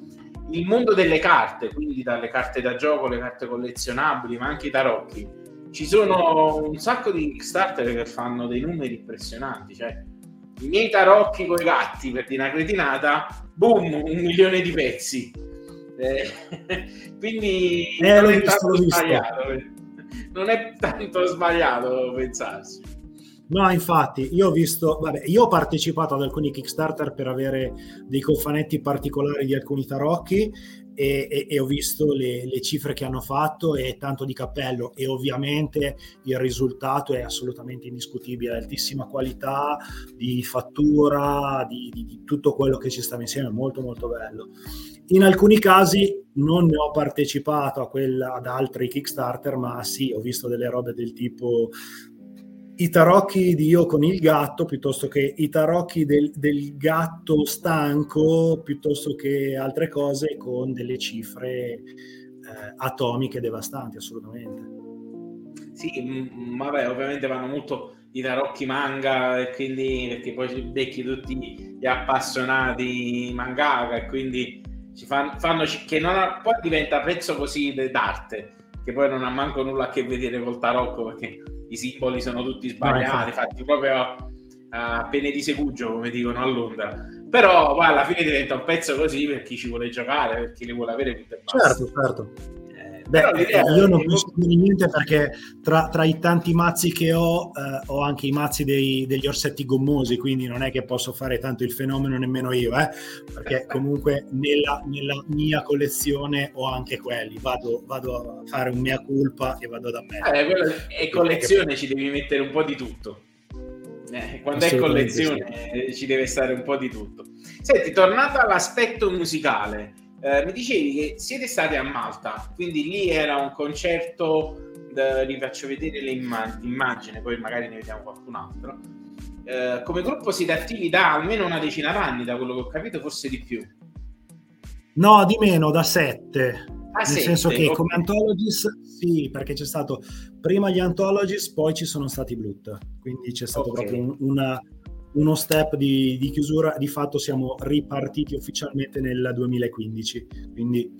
Speaker 1: Il mondo delle carte, quindi dalle carte da gioco, le carte collezionabili, ma anche i tarocchi. Ci sono un sacco di Kickstarter che fanno dei numeri impressionanti, cioè i miei tarocchi con i gatti per di una cretinata, boom, un milione di pezzi. Eh, quindi
Speaker 2: eh, non, è tanto
Speaker 1: sbagliato, non è tanto sbagliato pensarsi.
Speaker 2: No, infatti, io ho visto, vabbè, io ho partecipato ad alcuni Kickstarter per avere dei cofanetti particolari di alcuni tarocchi e, e, e ho visto le, le, cifre che hanno fatto e tanto di cappello e ovviamente il risultato è assolutamente indiscutibile, altissima qualità di fattura, di, di, di tutto quello che ci stava insieme, molto molto bello. In alcuni casi non ne ho partecipato a quella, ad altri Kickstarter, ma sì, ho visto delle robe del tipo i tarocchi di io con il gatto piuttosto che i tarocchi del, del, gatto stanco piuttosto che altre cose con delle cifre eh, atomiche devastanti assolutamente.
Speaker 1: Sì m- vabbè ovviamente vanno molto i tarocchi manga e quindi perché poi becchi tutti gli appassionati mangaka e quindi ci fanno, fanno che non ha, poi diventa pezzo così d'arte che poi non ha manco nulla a che vedere col tarocco perché i simboli sono tutti sbagliati, fatti proprio a pene di segugio, come dicono a Londra. Però poi alla fine diventa un pezzo così per chi ci vuole giocare, per chi le vuole avere
Speaker 2: Certo, certo. Beh, io non posso dire niente perché tra, tra, i tanti mazzi che ho, eh, ho anche i mazzi dei, degli orsetti gommosi, quindi non è che posso fare tanto il fenomeno nemmeno io, eh, perché comunque nella, nella, mia collezione ho anche quelli, vado, vado, a fare un mea culpa e vado da me.
Speaker 1: Eh, e collezione ci devi mettere un po' di tutto. Eh, quando è collezione sì. ci deve stare un po' di tutto. Senti, tornato all'aspetto musicale, Eh, mi dicevi che siete stati a Malta, quindi lì era un concerto, eh, vi faccio vedere le immagini, poi magari ne vediamo qualcun altro. Eh, come gruppo siete attivi da almeno una decina d'anni, da quello che ho capito, forse di più.
Speaker 2: No, di meno, da sette. Ah, Nel sette, senso che okay. come Anthologies, sì, perché c'è stato prima gli Anthologies, poi ci sono stati Blut, quindi c'è stato okay. proprio un, una, uno step di, di, chiusura. Di fatto siamo ripartiti ufficialmente nel 2015, quindi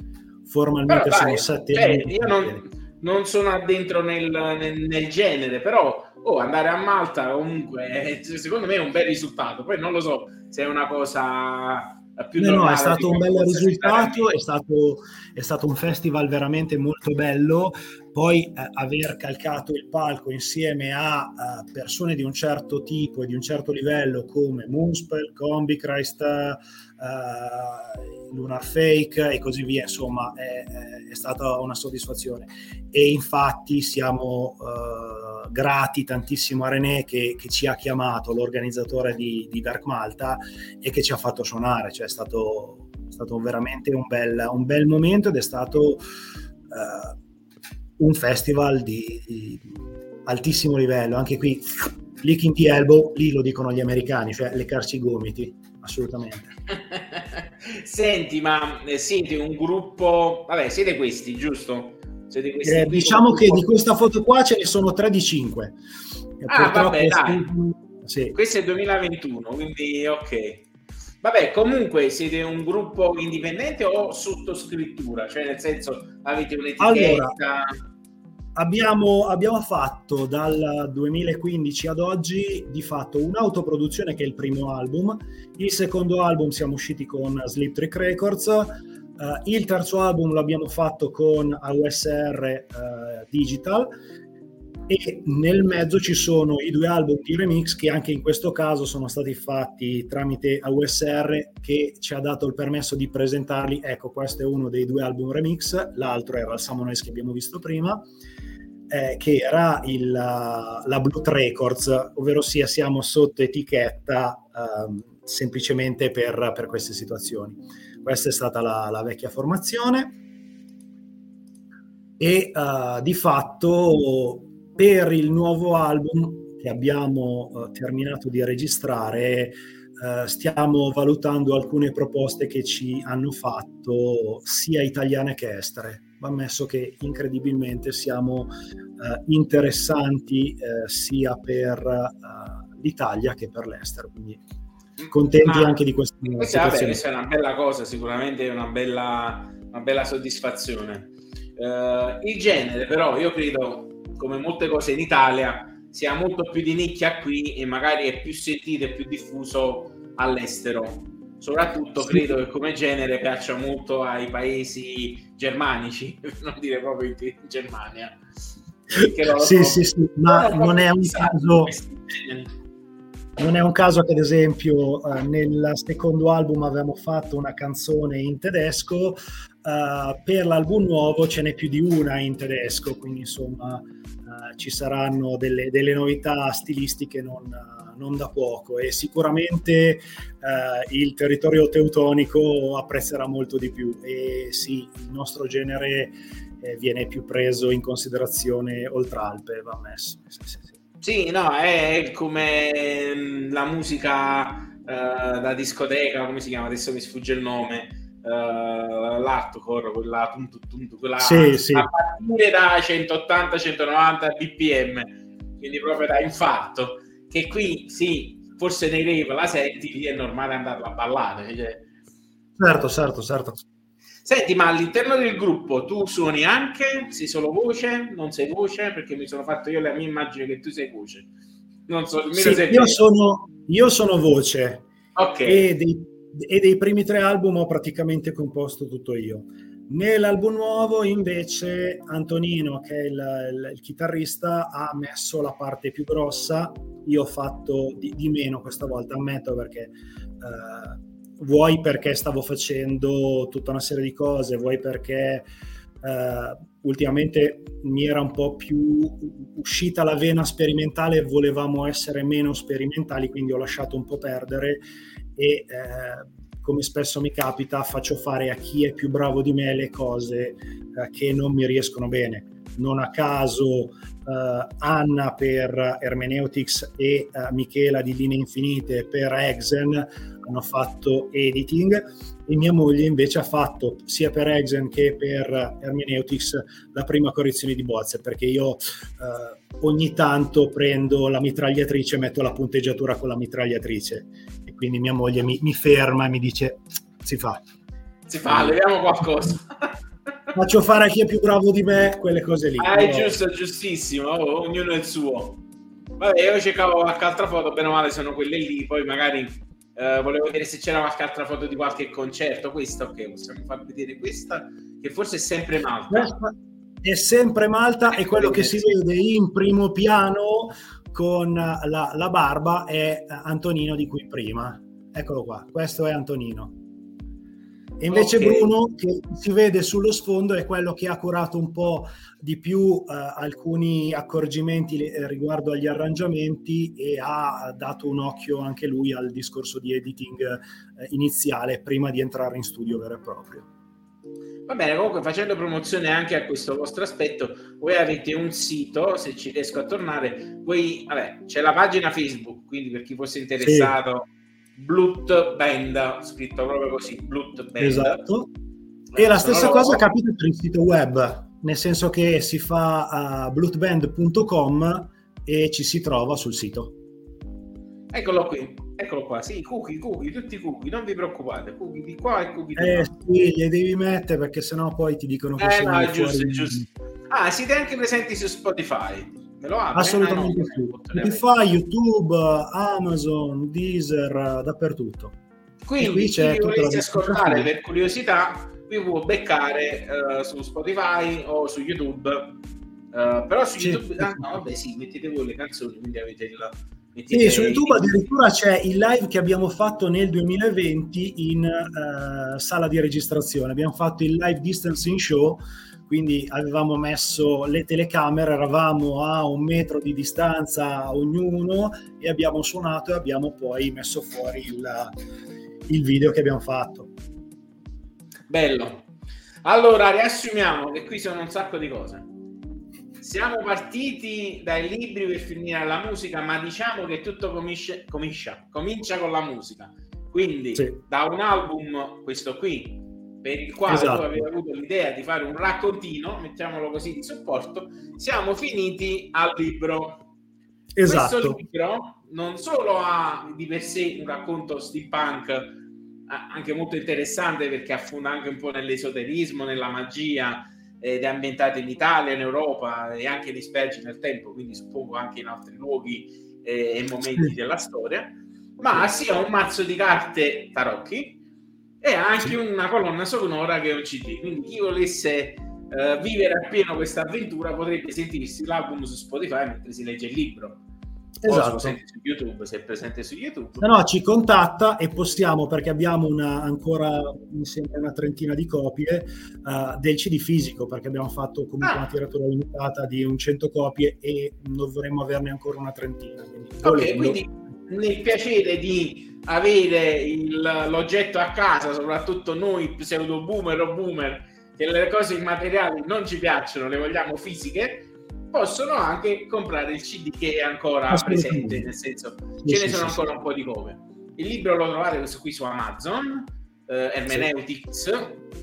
Speaker 2: formalmente però, sono sette
Speaker 1: cioè, anni. Io non, non, sono addentro nel, nel, nel genere, però oh, andare a Malta comunque secondo me è un bel risultato. Poi non lo so se è una cosa più
Speaker 2: no, no, è stato un bel risultato, è stato, è stato, un festival veramente molto bello. Poi eh, aver calcato il palco insieme a uh, persone di un certo tipo e di un certo livello come Moonspell, Combichrist, uh, Lunar Fake e così via, insomma, è, è stata una soddisfazione. E infatti siamo uh, grati tantissimo a René che, che, ci ha chiamato, l'organizzatore di, di, Dark Malta, e che ci ha fatto suonare. Cioè, è stato, è stato veramente un bel, un bel momento ed è stato un festival di, di altissimo livello, anche qui licking the elbow, lì lo dicono gli americani, cioè leccarsi i gomiti, assolutamente.
Speaker 1: Senti, ma eh, siete un gruppo, vabbè, siete questi, giusto? Siete
Speaker 2: questi eh, diciamo che di questa foto qua ce ne sono 3 di 5.
Speaker 1: Ah, vabbè, dai. Sì. Questo è 2021, quindi ok. Vabbè, comunque siete un gruppo indipendente o sottoscrittura? Cioè, nel senso, avete un'etichetta? Allora,
Speaker 2: abbiamo, abbiamo fatto dal 2015 ad oggi di fatto un'autoproduzione che è il primo album, il secondo album siamo usciti con Sleep Trick Records, uh, il terzo album l'abbiamo fatto con AUSR uh, eh, Digital e nel mezzo ci sono i due album di remix che anche in questo caso sono stati fatti tramite AUSR che ci ha dato il permesso di presentarli. Ecco, questo è uno dei due album remix, l'altro era il Samones che abbiamo visto prima. Eh, che era il, la Blut Records, ovvero sia siamo sotto etichetta eh, semplicemente per, per, queste situazioni. Questa è stata la, la vecchia formazione e uh, di fatto per il nuovo album che abbiamo uh, terminato di registrare uh, stiamo valutando alcune proposte che ci hanno fatto sia italiane che estere. Va ammesso che incredibilmente siamo uh, interessanti sia per l'Italia che per l'estero, quindi contenti Ma anche di questa
Speaker 1: questa, vabbè, è una bella cosa, sicuramente una bella, una bella soddisfazione. il genere però io credo come molte cose in Italia, sia molto più di nicchia qui e magari è più sentito e più diffuso all'estero. Soprattutto sì. credo che come genere piaccia molto ai paesi germanici, per non dire proprio in Germania.
Speaker 2: Sì, sì, sì, ma non è un caso non è un caso che ad esempio eh, nel secondo album avevamo fatto una canzone in tedesco, eh, per l'album nuovo ce n'è più di una in tedesco, quindi insomma eh, ci saranno delle, delle, novità stilistiche non, non, da poco e sicuramente eh, il territorio teutonico apprezzerà molto di più e sì, il nostro genere eh, viene più preso in considerazione oltre Alpe, va ammesso. Sì, sì,
Speaker 1: sì. Sì, no, è come mm, la musica uh, da discoteca, come si chiama? Adesso mi sfugge il nome. Uh, l'hardcore, quella, tuntu, tuntu, quella sì, sì. a partire da 180-190 bpm, quindi proprio da infarto. Che qui sì, forse nei rave la senti, lì è normale andarla a ballare. Cioè.
Speaker 2: Certo, certo, certo.
Speaker 1: Senti, ma all'interno del gruppo tu suoni anche? Sei solo voce? Non sei voce? Perché mi sono fatto io la mia immagine che tu sei voce. Non so,
Speaker 2: sì, io, sono, io sono voce. Ok. E dei, e dei primi tre album ho praticamente composto tutto io. Nell'album nuovo invece Antonino, che è il, il, il, chitarrista, ha messo la parte più grossa, io ho fatto di, di meno questa volta, ammetto perché eh, vuoi perché stavo facendo tutta una serie di cose, vuoi perché eh, ultimamente mi era un po' più uscita la vena sperimentale e volevamo essere meno sperimentali, quindi ho lasciato un po' perdere e eh, come spesso mi capita, faccio fare a chi è più bravo di me le cose eh, che non mi riescono bene. Non a caso eh, Anna per Hermeneutics e eh, Michela di Linee Infinite per Exen hanno fatto editing e mia moglie invece ha fatto sia per Exen che per Hermeneutics la prima correzione di bozze perché io eh, ogni tanto prendo la mitragliatrice e metto la punteggiatura con la mitragliatrice e quindi mia moglie mi, mi ferma e mi dice si fa
Speaker 1: si fa, leviamo qualcosa
Speaker 2: faccio fare a chi è più bravo di me quelle cose lì
Speaker 1: ah, è giusto, giustissimo oh, ognuno è il suo vabbè io cercavo qualche altra foto bene o male sono quelle lì poi magari Uh, volevo vedere se c'era qualche altra foto di qualche concerto. Questa, ok, possiamo far vedere questa, che forse è sempre Malta. Questa
Speaker 2: è sempre Malta e quello che si vede in primo piano con la, la barba è Antonino di qui prima. Eccolo qua, questo è Antonino. E invece okay. Bruno, che si vede sullo sfondo, è quello che ha curato un po' di più eh, alcuni accorgimenti eh, riguardo agli arrangiamenti e ha dato un occhio anche lui al discorso di editing eh, iniziale prima di entrare in studio vero e proprio.
Speaker 1: Va bene, comunque facendo promozione anche a questo vostro aspetto, voi avete un sito, se ci riesco a tornare, voi, vabbè, c'è la pagina Facebook, quindi per chi fosse interessato... Sì Blut Band, scritto proprio così, Blut Band.
Speaker 2: Esatto. E la stessa cosa capita per il sito web, nel senso che si fa a bloodband.com e ci si trova sul sito.
Speaker 1: Eccolo qui, eccolo qua, sì, cookie, cookie, tutti cookie, non vi preoccupate, cookie di qua e cookie
Speaker 2: di eh, qua. sì, li devi mettere perché sennò poi ti dicono che
Speaker 1: eh, sono no, giusto, giusto. Ah, siete anche presenti su Spotify.
Speaker 2: Me lo apre? Assolutamente ah, no, sì. Spotify, YouTube, Amazon, Deezer, dappertutto.
Speaker 1: Quindi qui c'è chi volesse ascoltare per curiosità, vi può beccare uh, su Spotify o su YouTube. Uh, però su sì, YouTube, ah, no, vabbè, sì, mettete voi le canzoni, quindi avete il.
Speaker 2: Sì, su YouTube addirittura c'è il live che abbiamo fatto nel 2020 in uh, sala di registrazione. Abbiamo fatto il live distancing show quindi avevamo messo le telecamere, eravamo a un metro di distanza ognuno e abbiamo suonato e abbiamo poi messo fuori il, il video che abbiamo fatto.
Speaker 1: Bello. Allora, riassumiamo che qui sono un sacco di cose. Siamo partiti dai libri per finire alla musica, ma diciamo che tutto comincia, comincia, comincia con la musica. Quindi sì. da un album, questo qui, per il quale esatto. tu avevi avuto l'idea di fare un raccontino, mettiamolo così, di supporto, siamo finiti al libro. Esatto. Questo libro non solo ha di per sé un racconto steampunk eh, anche molto interessante perché affonda anche un po' nell'esoterismo, nella magia ed è ambientato in Italia, in Europa e anche dispersi nel tempo, quindi suppongo anche in altri luoghi eh, e momenti della storia, ma sia un mazzo di carte tarocchi e anche sì. una colonna sonora che è un CD. Quindi chi volesse uh, vivere appieno questa avventura potrebbe sentirsi l'album su Spotify mentre si legge il libro. Esatto. su YouTube, se è presente su YouTube.
Speaker 2: No, no, ci contatta e postiamo perché abbiamo una, ancora mi sembra una trentina di copie uh, del CD fisico perché abbiamo fatto comunque ah. una tiratura limitata di un 100 copie e dovremmo averne ancora una trentina.
Speaker 1: Quindi, ok, quindi nel piacere di avere il, l'oggetto a casa, soprattutto noi pseudo boomer o boomer, che le cose immateriali non ci piacciono, le vogliamo fisiche, possono anche comprare il CD che è ancora presente, nel senso ce ne sono ancora un po' di come. Il libro lo trovate questo qui su Amazon, eh, Hermeneutics,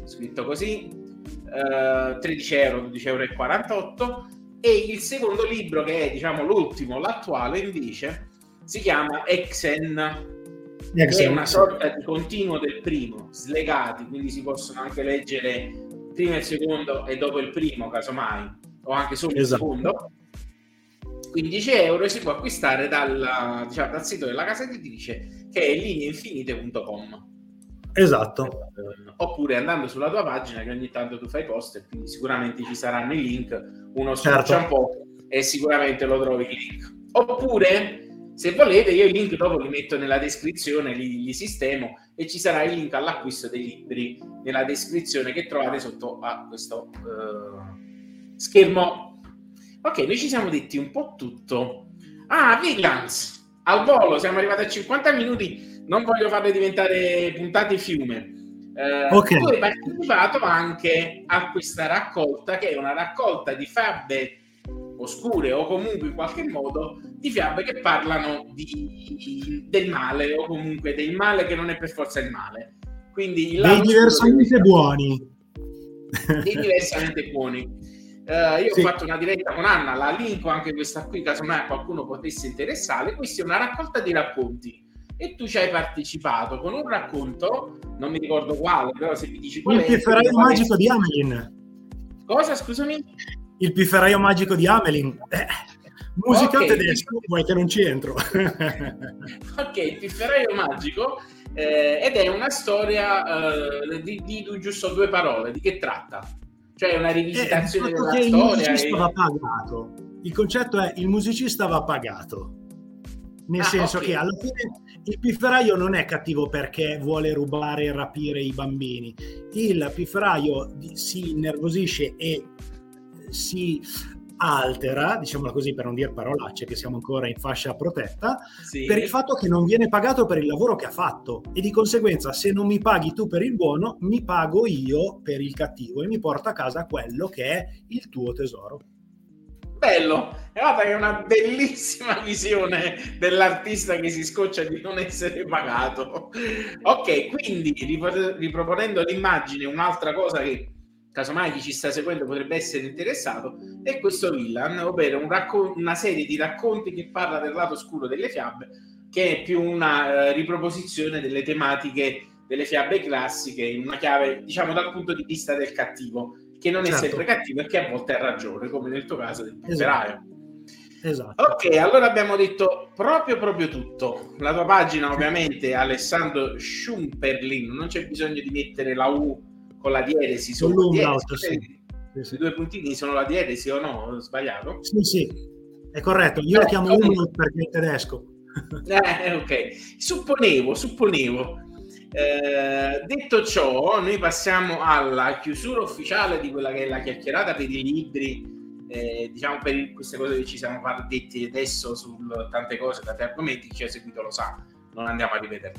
Speaker 1: scritto così, eh, 13 euro, 12,48 euro. E il secondo libro, che è diciamo l'ultimo, l'attuale invece, si chiama Exen che è una sorta di continuo del primo, slegati, quindi si possono anche leggere prima il secondo e dopo il primo, casomai, o anche solo esatto. il secondo. 15 euro si può acquistare dal, diciamo, dal sito della casa editrice che è lineinfinite.com.
Speaker 2: Esatto.
Speaker 1: Oppure andando sulla tua pagina che ogni tanto tu fai post e quindi sicuramente ci saranno i link, uno certo. un po' e sicuramente lo trovi il link. Oppure se volete, io i link dopo li metto nella descrizione, li, li sistemo e ci sarà il link all'acquisto dei libri nella descrizione che trovate sotto a questo uh, schermo. Ok, noi ci siamo detti un po' tutto. Ah, Vigilance! Al volo, siamo arrivati a 50 minuti. non voglio farle diventare puntate fiume. Eh, okay. Tu hai partecipato anche a questa raccolta, che è una raccolta di fiabe oscure o comunque in qualche modo di fiabe che parlano di, del male o comunque del male che non è per forza il male. Quindi
Speaker 2: dei diversamente buoni.
Speaker 1: Dei diversamente buoni. Uh, io sì. ho fatto una diretta con Anna, la linko anche questa qui, casomai qualcuno potesse interessare. Questa è una raccolta di racconti e tu ci hai partecipato con un racconto, non mi ricordo quale, però se mi dici
Speaker 2: qual Il pifferaio magico è... di Amelin.
Speaker 1: Cosa, scusami?
Speaker 2: Il pifferaio magico di Amelin. Eh, musica okay. tedesco, vuoi che non ci entro.
Speaker 1: ok, il pifferaio magico eh, ed è una storia eh, di, di, di giusto due parole, di che tratta? Cioè una rivisitazione eh, della storia. Il musicista
Speaker 2: e... va pagato. Il concetto è il musicista va pagato. Nel ah, senso okay. che alla fine il pifferaio non è cattivo perché vuole rubare e rapire i bambini. Il pifferaio si innervosisce e si altera, diciamola così per non dire parolacce, che siamo ancora in fascia protetta, sì. per il fatto che non viene pagato per il lavoro che ha fatto e di conseguenza se non mi paghi tu per il buono, mi pago io per il cattivo e mi porta a casa quello che è il tuo tesoro.
Speaker 1: Bello, e guarda che è una bellissima visione dell'artista che si scoccia di non essere pagato. Ok, quindi riproponendo l'immagine, un'altra cosa che casomai chi ci sta seguendo potrebbe essere interessato, è questo Villan, ovvero un raccon- una serie di racconti che parla del lato scuro delle fiabe, che è più una uh, riproposizione delle tematiche delle fiabe classiche in una chiave, diciamo, dal punto di vista del cattivo, che non certo. è sempre cattivo e che a volte ha ragione, come nel tuo caso del pifferaio. Esatto. Ok, allora abbiamo detto proprio proprio tutto. La tua pagina ovviamente è Alessandro Schumperlin, non c'è bisogno di mettere la U con la dieresi
Speaker 2: su l'auto, sì.
Speaker 1: sì. I due puntini sono la dieresi o no? Ho sbagliato?
Speaker 2: Sì, sì, è corretto. Io lo chiamo uno perché è tedesco.
Speaker 1: Eh, ok, supponevo, supponevo. Eh, detto ciò, noi passiamo alla chiusura ufficiale di quella che è la chiacchierata per i libri, eh, diciamo per queste cose che ci siamo detti adesso su tante cose, tanti argomenti, chi ci ha seguito lo sa, non andiamo a ripetere.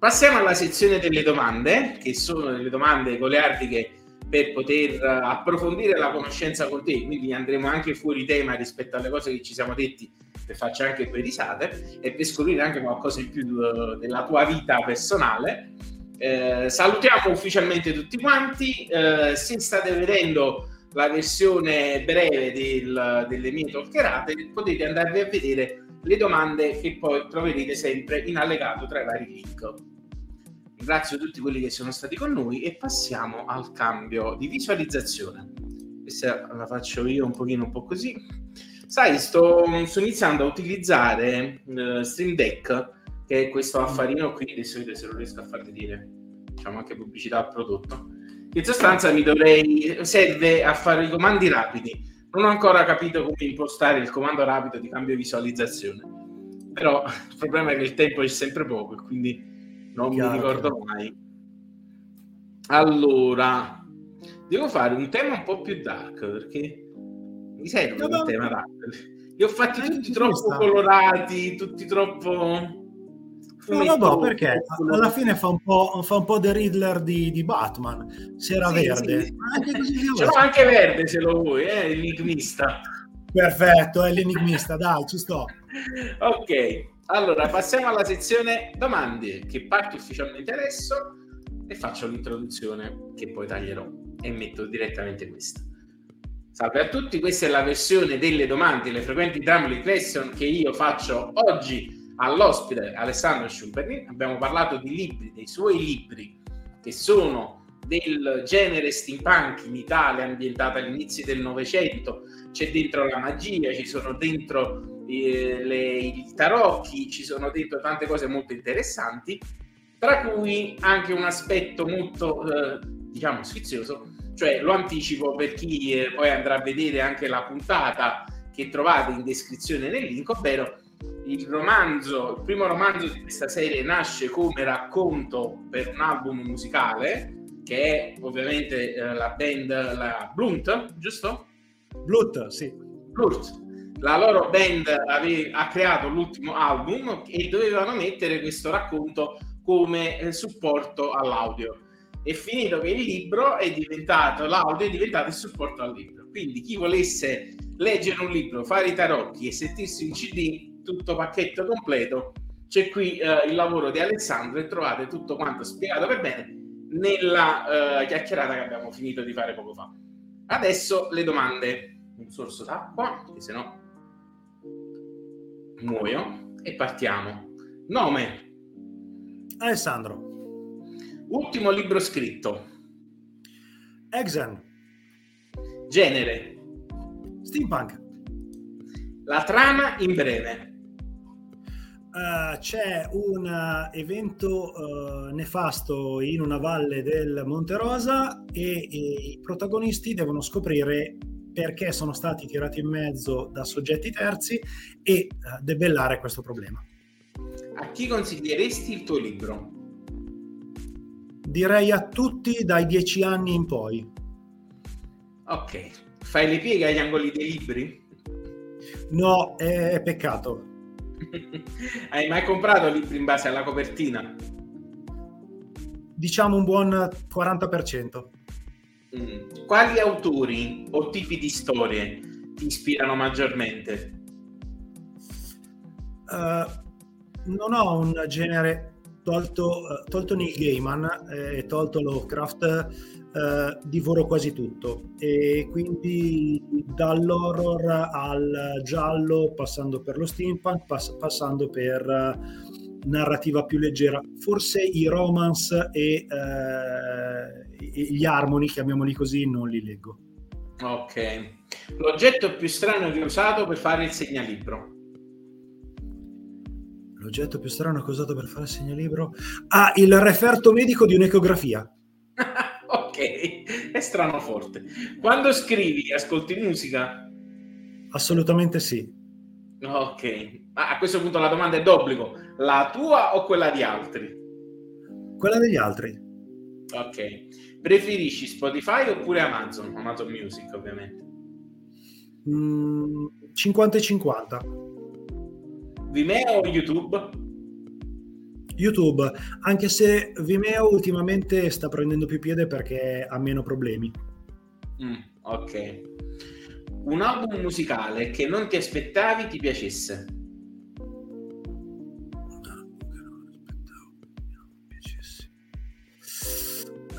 Speaker 1: Passiamo alla sezione delle domande, che sono delle domande goliardiche per poter eh, approfondire la conoscenza con te, quindi andremo anche fuori tema rispetto alle cose che ci siamo detti per farci anche due risate e per scoprire anche qualcosa in più uh, della tua vita personale. Eh, salutiamo ufficialmente tutti quanti, eh, se state vedendo la versione breve del, delle mie talkerate potete andarvi a vedere le domande che poi troverete sempre in allegato tra i vari link. Ringrazio tutti quelli che sono stati con noi e passiamo al cambio di visualizzazione. Questa la faccio io un pochino un po' così. Sai, sto, sto iniziando a utilizzare uh, Stream Deck, che è questo affarino qui, adesso vedete se lo riesco a far vedere, diciamo anche pubblicità al prodotto. In sostanza mi dovrei, serve a fare i comandi rapidi. Non ho ancora capito come impostare il comando rapido di cambio visualizzazione, però il problema è che il tempo è sempre poco e quindi non Chiaro. mi ricordo mai. Allora, devo fare un tema un po' più dark perché mi serve un tema dark. Li ho fatti tutti troppo colorati, tutti troppo.
Speaker 2: No, no, no, perché alla fine fa un po', fa un po' The Riddler di, di Batman. Se era sì, verde, sì.
Speaker 1: Anche anche verde se lo vuoi, è eh, l'enigmista.
Speaker 2: Perfetto, è l'enigmista, dai, ci sto.
Speaker 1: ok, allora, passiamo alla sezione domande che parte ufficialmente adesso e faccio l'introduzione che poi taglierò e metto direttamente questa. Salve a tutti, questa è la versione delle domande, le frequenti Dumbly question che io faccio oggi all'ospite Alessandro Schumperin. Abbiamo parlato di libri, dei suoi libri che sono del genere steampunk in Italia, ambientata all'inizio del Novecento. C'è dentro la magia, ci sono dentro le, i tarocchi, ci sono dentro tante cose molto interessanti, tra cui anche un aspetto molto, eh, diciamo, sfizioso, cioè lo anticipo per chi eh, poi andrà a vedere anche la puntata che trovate in descrizione nel link, ovvero il romanzo, il primo romanzo di questa serie nasce come racconto per un album musicale che è ovviamente eh, la band la Blunt, giusto?
Speaker 2: Blunt, sì.
Speaker 1: Blunt la loro band ave- ha creato l'ultimo album e dovevano mettere questo racconto come eh, supporto all'audio. È finito che il libro è diventato, l'audio è diventato il supporto al libro. Quindi chi volesse leggere un libro, fare i tarocchi e sentirsi un CD, tutto pacchetto completo, c'è qui eh, il lavoro di Alessandro e trovate tutto quanto spiegato per bene nella eh, chiacchierata che abbiamo finito di fare poco fa. Adesso le domande. Un sorso d'acqua, che se no muoio e partiamo. Nome?
Speaker 2: Alessandro.
Speaker 1: Ultimo libro scritto?
Speaker 2: Exen.
Speaker 1: Genere?
Speaker 2: Steampunk.
Speaker 1: La trama in breve?
Speaker 2: Uh, c'è un uh, evento uh, nefasto in una valle del Monte Rosa e, e i protagonisti devono scoprire perché sono stati tirati in mezzo da soggetti terzi e uh, debellare questo problema.
Speaker 1: A chi consiglieresti il tuo libro?
Speaker 2: Direi a tutti dai dieci anni in poi.
Speaker 1: Ok, fai le pieghe agli angoli dei libri?
Speaker 2: No, è, è peccato.
Speaker 1: Hai mai comprato libri in base alla copertina?
Speaker 2: Diciamo un buon 40%.
Speaker 1: Mm. Quali autori o tipi di storie ti ispirano maggiormente?
Speaker 2: Uh, non ho un genere tolto, uh, tolto Neil Gaiman e eh, tolto Lovecraft uh, divoro quasi tutto e quindi dall'horror al giallo passando per lo steampunk pass- passando per narrativa più leggera forse i romance e gli armoni, chiamiamoli così, non li leggo.
Speaker 1: Ok. L'oggetto più strano che hai usato per fare il segnalibro?
Speaker 2: L'oggetto più strano che ho usato per fare il segnalibro? Ah, il referto medico di un'ecografia.
Speaker 1: ok, è strano forte. Quando scrivi, ascolti musica?
Speaker 2: Assolutamente sì.
Speaker 1: Ok, ah, a questo punto la domanda è d'obbligo. La tua o quella di altri?
Speaker 2: Quella degli altri.
Speaker 1: Ok. Preferisci Spotify oppure Amazon? Amazon Music, ovviamente.
Speaker 2: Mm, 50 e 50.
Speaker 1: Vimeo o YouTube?
Speaker 2: YouTube, anche se Vimeo ultimamente sta prendendo più piede perché ha meno problemi.
Speaker 1: Mm, ok. Un album musicale che non ti aspettavi ti piacesse?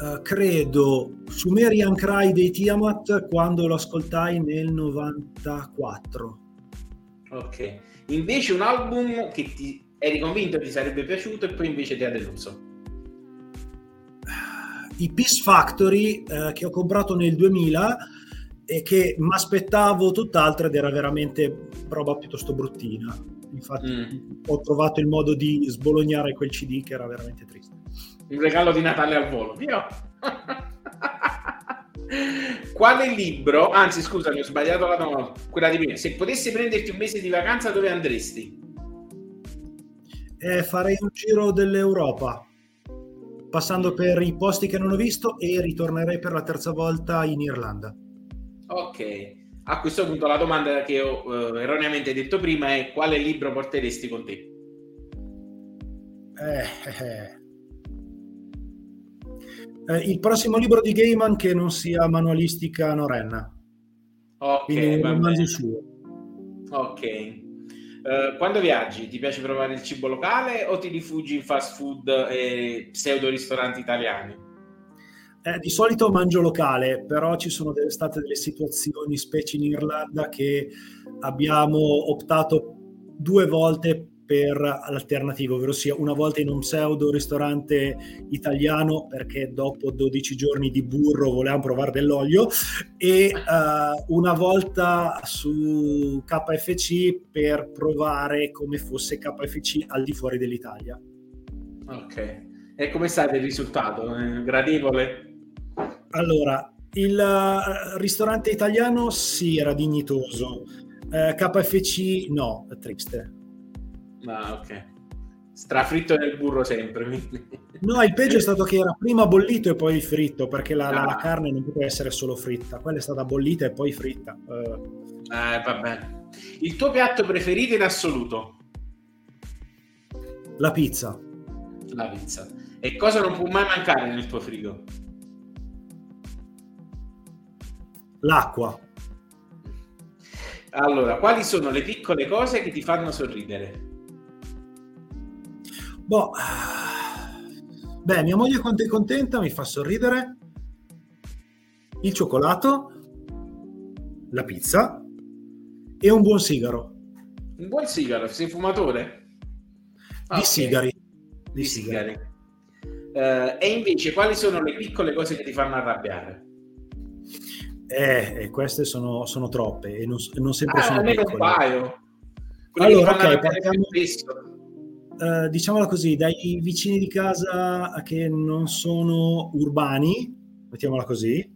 Speaker 2: Uh, credo Sumerian Cry dei Tiamat quando lo ascoltai nel 94.
Speaker 1: Ok, invece un album che ti eri convinto ti sarebbe piaciuto e poi invece ti ha deluso.
Speaker 2: I Peace Factory uh, che ho comprato nel 2000 e che mi aspettavo tutt'altro ed era veramente roba piuttosto bruttina. Infatti mm. ho trovato il modo di sbolognare quel CD che era veramente triste
Speaker 1: un regalo di Natale al volo. Io. Quale libro, anzi scusami, ho sbagliato la domanda, quella di prima, se potessi prenderti un mese di vacanza dove andresti?
Speaker 2: Eh, farei un giro dell'Europa, passando per i posti che non ho visto e ritornerei per la terza volta in Irlanda.
Speaker 1: Ok, a questo punto la domanda che ho eh, erroneamente detto prima è quale libro porteresti con te?
Speaker 2: Eh, eh, il prossimo libro di Gaiman che non sia manualistica norenna.
Speaker 1: Ok,
Speaker 2: Quindi un romanzo suo.
Speaker 1: Ok. Uh, quando viaggi ti piace provare il cibo locale o ti rifugi in fast food e pseudo ristoranti italiani?
Speaker 2: Eh, di solito mangio locale, però ci sono delle, state delle situazioni, specie in Irlanda, che abbiamo optato due volte per l'alternativa, ovvero sia una volta in un pseudo ristorante italiano perché dopo 12 giorni di burro volevamo provare dell'olio e uh, una volta su KFC per provare come fosse KFC al di fuori dell'Italia.
Speaker 1: Ok, e come stato il risultato? Eh, gradevole?
Speaker 2: Allora, il uh, ristorante italiano sì, era dignitoso. Uh, KFC no, triste.
Speaker 1: Ah, ok. Strafritto nel burro sempre.
Speaker 2: No, il peggio è stato che era prima bollito e poi fritto, perché la, ah. la, carne non poteva essere solo fritta, quella è stata bollita e poi fritta.
Speaker 1: Uh. Eh, vabbè. Il tuo piatto preferito in assoluto?
Speaker 2: La pizza.
Speaker 1: La pizza. E cosa non può mai mancare nel tuo frigo?
Speaker 2: L'acqua.
Speaker 1: Allora, quali sono le piccole cose che ti fanno sorridere?
Speaker 2: Boh, beh, mia moglie quanto è contenta mi fa sorridere. Il cioccolato, la pizza e un buon sigaro.
Speaker 1: Un buon sigaro? Sei fumatore?
Speaker 2: Ah, di okay. sigari.
Speaker 1: Di, di sigari. sigari. Uh, e invece, quali sono le piccole cose che ti fanno arrabbiare?
Speaker 2: Eh, queste sono, sono, troppe e non, non sempre ah, sono piccole. un
Speaker 1: paio.
Speaker 2: Quelle allora, ok, partiamo, uh, diciamola così, dai vicini di casa che non sono urbani, mettiamola così,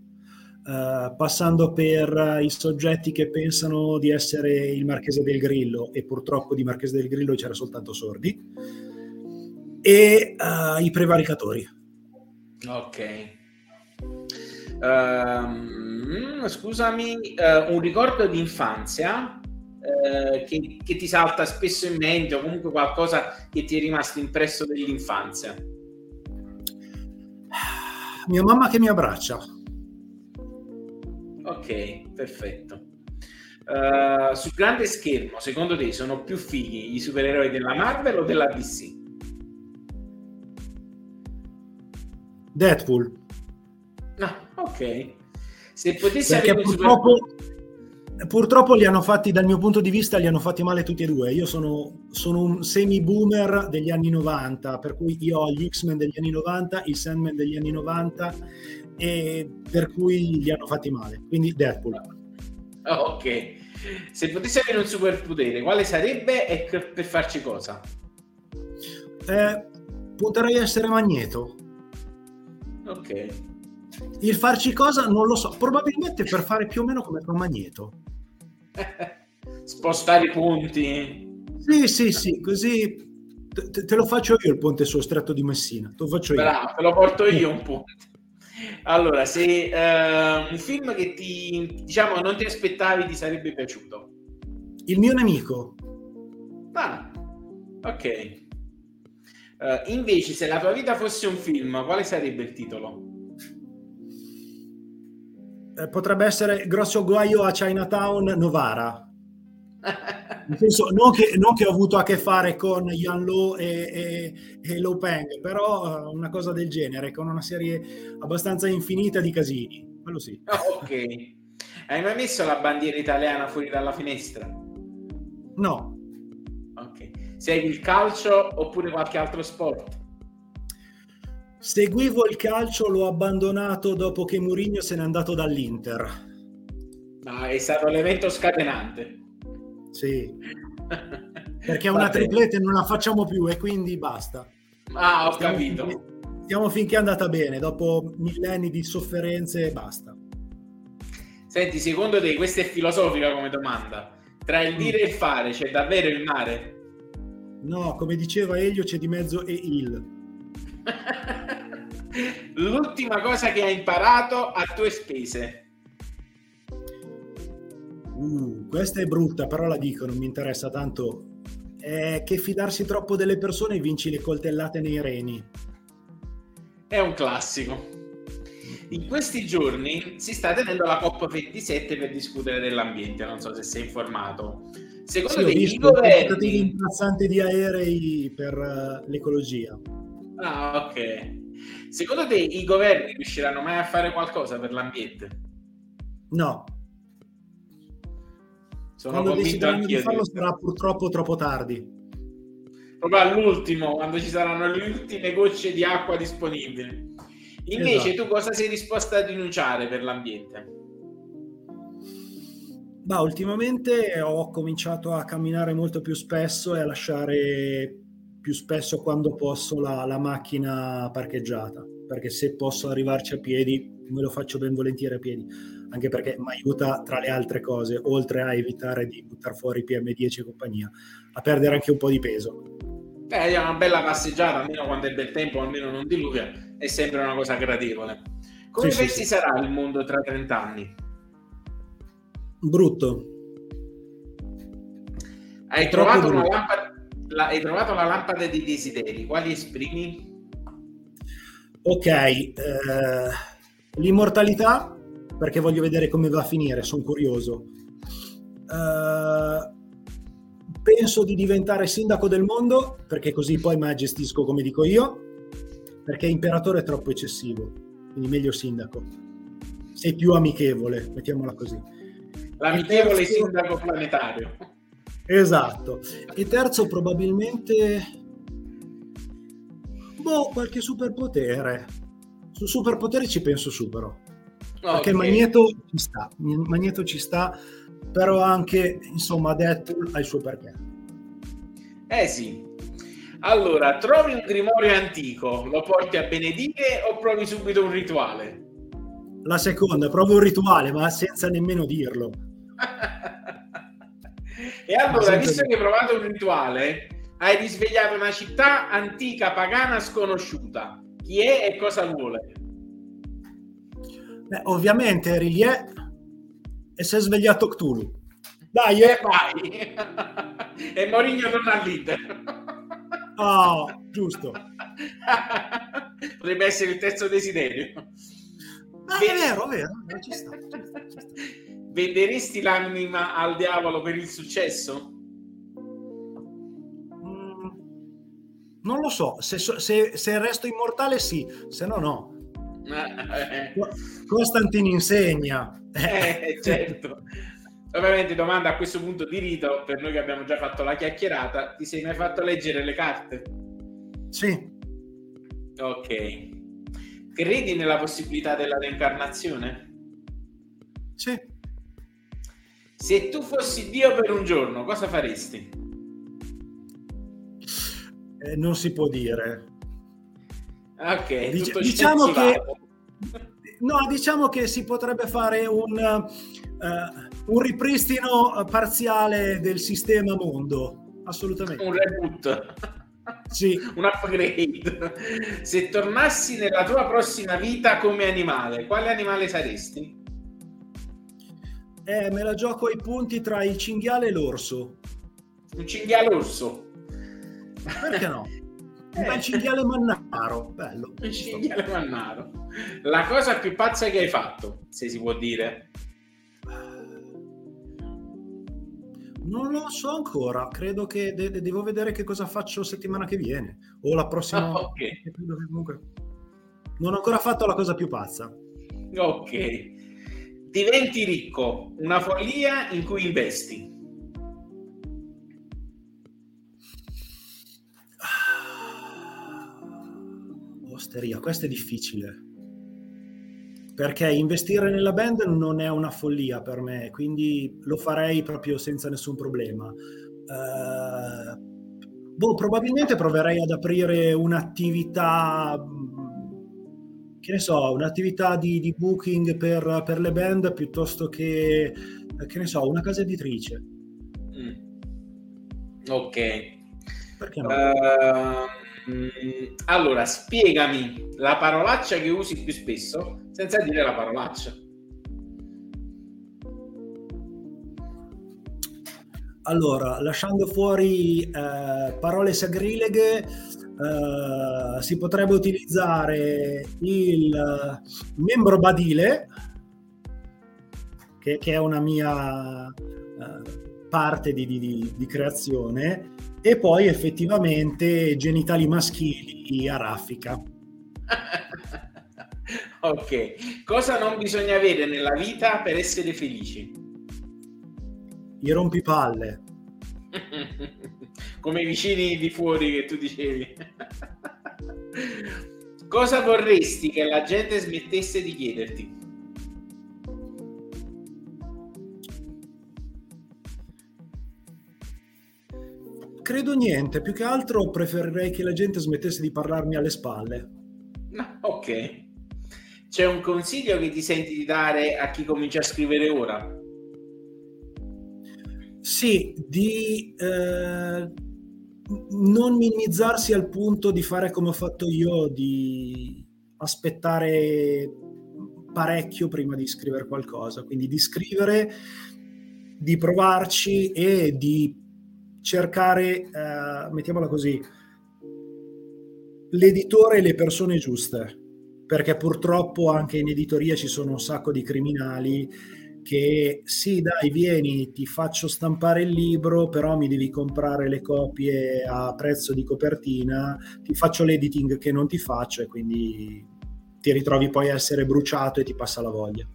Speaker 2: uh, passando per i soggetti che pensano di essere il Marchese del Grillo e purtroppo di Marchese del Grillo c'era soltanto sordi, e uh, i prevaricatori.
Speaker 1: Ok. Uh, scusami, uh, un ricordo di infanzia uh, che, che, ti salta spesso in mente o comunque qualcosa che ti è rimasto impresso dell'infanzia?
Speaker 2: Mia mamma che mi abbraccia.
Speaker 1: Ok, perfetto. Uh, sul grande schermo, secondo te sono più fighi i supereroi della Marvel o della DC?
Speaker 2: Deadpool.
Speaker 1: No, ok. Se potessi
Speaker 2: Perché avere purtroppo, super... purtroppo li hanno fatti, dal mio punto di vista, li hanno fatti male tutti e due. Io sono, sono un semi-boomer degli anni 90, per cui io ho gli X-Men degli anni 90, i Sandman degli anni 90, e per cui li hanno fatti male. Quindi Deadpool.
Speaker 1: Oh, ok. Se potessi avere un superpotere, quale sarebbe e per farci cosa?
Speaker 2: Eh, potrei essere Magneto.
Speaker 1: Ok.
Speaker 2: Il farci cosa non lo so, probabilmente per fare più o meno come con Magneto.
Speaker 1: Spostare i punti.
Speaker 2: Sì, sì, sì, così te, te, lo faccio io il ponte sullo stretto di Messina. Te lo faccio io.
Speaker 1: Bravo, te lo porto io un ponte. Allora, se uh, un film che ti diciamo non ti aspettavi ti sarebbe piaciuto?
Speaker 2: Il mio nemico.
Speaker 1: Ah, ok. Uh, invece, se la tua vita fosse un film, quale sarebbe il titolo?
Speaker 2: Eh, potrebbe essere grosso guaio a Chinatown Novara. Nel senso, non che, non che, ho avuto a che fare con Yan Lo e, e, e Lo Peng, però uh, una cosa del genere, con una serie abbastanza infinita di casini. Quello sì.
Speaker 1: Oh, ok. Hai mai messo la bandiera italiana fuori dalla finestra?
Speaker 2: No.
Speaker 1: Ok. Segui il calcio oppure qualche altro sport?
Speaker 2: Seguivo il calcio, l'ho abbandonato dopo che Mourinho se n'è andato dall'Inter.
Speaker 1: Ma è stato l'evento scatenante.
Speaker 2: Sì. Perché una triplete non la facciamo più e quindi basta.
Speaker 1: Ah, ho stiamo capito.
Speaker 2: Finché, stiamo finché è andata bene, dopo millenni di sofferenze basta.
Speaker 1: Senti, secondo te, questa è filosofica come domanda. Tra il dire e il fare c'è davvero il mare?
Speaker 2: No, come diceva Elio, c'è di mezzo e il.
Speaker 1: L'ultima cosa che hai imparato a tue spese.
Speaker 2: Uh, questa è brutta, però la dico, non mi interessa tanto. È che fidarsi troppo delle persone vinci le coltellate nei reni.
Speaker 1: È un classico. In questi giorni si sta tenendo la COP27 per discutere dell'ambiente, non so se sei informato.
Speaker 2: Secondo sì, te i governi... di aerei per uh, l'ecologia.
Speaker 1: Ah, ok. Secondo te i governi riusciranno mai a fare qualcosa per l'ambiente?
Speaker 2: No.
Speaker 1: Sono quando decideranno
Speaker 2: di farlo sarà purtroppo troppo tardi.
Speaker 1: Proprio all'ultimo, quando ci saranno le ultime gocce di acqua disponibili. Invece esatto. tu cosa sei disposto a rinunciare per l'ambiente?
Speaker 2: Bah, ultimamente ho cominciato a camminare molto più spesso e a lasciare più spesso quando posso la, la macchina parcheggiata, perché se posso arrivarci a piedi me lo faccio ben volentieri a piedi, anche perché mi aiuta tra le altre cose, oltre a evitare di buttare fuori PM10 e compagnia, a perdere anche un po' di peso.
Speaker 1: Beh, è una bella passeggiata, almeno quando è bel tempo, almeno non diluvia, è sempre una cosa gradevole. Come sì, pensi sì, sarà il mondo tra 30 anni?
Speaker 2: Brutto.
Speaker 1: Hai trovato, lampada, la, hai trovato, la, lampada dei desideri, quali esprimi?
Speaker 2: Ok, eh, l'immortalità, perché voglio vedere come va a finire, sono curioso. Eh, penso di diventare sindaco del mondo, perché così poi me la gestisco come dico io, perché imperatore è troppo eccessivo, quindi meglio sindaco. Sei più amichevole, mettiamola così.
Speaker 1: L'amichevole sindaco planetario.
Speaker 2: Esatto. E terzo probabilmente... Boh, qualche superpotere. Su superpoteri ci penso su però. Okay. Perché il magneto ci sta, magneto ci sta, però anche, insomma, Deadpool ha il suo perché.
Speaker 1: Eh sì. Allora, trovi un grimorio antico, lo porti a benedire o provi subito un rituale?
Speaker 2: La seconda, provo un rituale, ma senza nemmeno dirlo.
Speaker 1: e allora, visto che hai provato un rituale, hai risvegliato una città antica, pagana, sconosciuta. Chi è e cosa vuole?
Speaker 2: Beh, ovviamente Rilie e si è svegliato Cthulhu. Dai, eh.
Speaker 1: vai! e Mourinho torna al leader.
Speaker 2: Oh, giusto.
Speaker 1: Potrebbe essere il terzo desiderio.
Speaker 2: Ah, è vero, è vero. Ci sta, ci sta, ci sta.
Speaker 1: Venderesti l'anima al diavolo per il successo?
Speaker 2: Mm, non lo so, se, se, se, resto immortale sì, se no no. Costantino insegna.
Speaker 1: Eh, certo. Ovviamente domanda a questo punto di rito, per noi che abbiamo già fatto la chiacchierata, ti sei mai fatto leggere le carte?
Speaker 2: Sì.
Speaker 1: Ok. Credi nella possibilità della reincarnazione?
Speaker 2: Sì.
Speaker 1: Se tu fossi Dio per un giorno, cosa faresti?
Speaker 2: Eh, non si può dire.
Speaker 1: Ok,
Speaker 2: Dic- diciamo che no, diciamo che si potrebbe fare un, uh, un ripristino parziale del sistema mondo, assolutamente.
Speaker 1: Un reboot.
Speaker 2: Sì.
Speaker 1: un upgrade. Se tornassi nella tua prossima vita come animale, quale animale saresti?
Speaker 2: Eh, me la gioco ai punti tra il cinghiale e l'orso.
Speaker 1: Un cinghiale orso?
Speaker 2: Perché no? Un bel cinghiale mannaro, bello.
Speaker 1: Un cinghiale mannaro. La cosa più pazza che hai fatto, se si può dire.
Speaker 2: Non lo so ancora, credo che de- devo vedere che cosa faccio settimana che viene o la prossima.
Speaker 1: Ah, ok.
Speaker 2: Comunque, non ho ancora fatto la cosa più pazza.
Speaker 1: Ok. Diventi ricco, una follia in cui investi.
Speaker 2: Osteria, questo è difficile perché investire nella band non è una follia per me, quindi lo farei proprio senza nessun problema. Uh, boh, probabilmente proverei ad aprire un'attività, che ne so, un'attività di, di booking per, per, le band piuttosto che, che ne so, una casa editrice.
Speaker 1: Mm. Ok. Perché no? Uh allora, spiegami la parolaccia che usi più spesso senza dire la parolaccia.
Speaker 2: Allora, lasciando fuori eh, parole sagrileghe, eh, si potrebbe utilizzare il membro badile, che, che è una mia eh, parte di, di, di creazione, e poi effettivamente genitali maschili a raffica.
Speaker 1: ok, cosa non bisogna avere nella vita per essere felici?
Speaker 2: I rompipalle.
Speaker 1: Come i vicini di fuori che tu dicevi. cosa vorresti che la gente smettesse di chiederti?
Speaker 2: Credo niente, più che altro preferirei che la gente smettesse di parlarmi alle spalle.
Speaker 1: ok. C'è un consiglio che ti senti di dare a chi comincia a scrivere ora?
Speaker 2: Sì, di, eh, non minimizzarsi al punto di fare come ho fatto io, di aspettare parecchio prima di scrivere qualcosa, quindi di scrivere, di provarci e di cercare, eh, mettiamola così, l'editore e le persone giuste, perché purtroppo anche in editoria ci sono un sacco di criminali che sì dai vieni ti faccio stampare il libro però mi devi comprare le copie a prezzo di copertina ti faccio l'editing che non ti faccio e quindi ti ritrovi poi a essere bruciato e ti passa la voglia.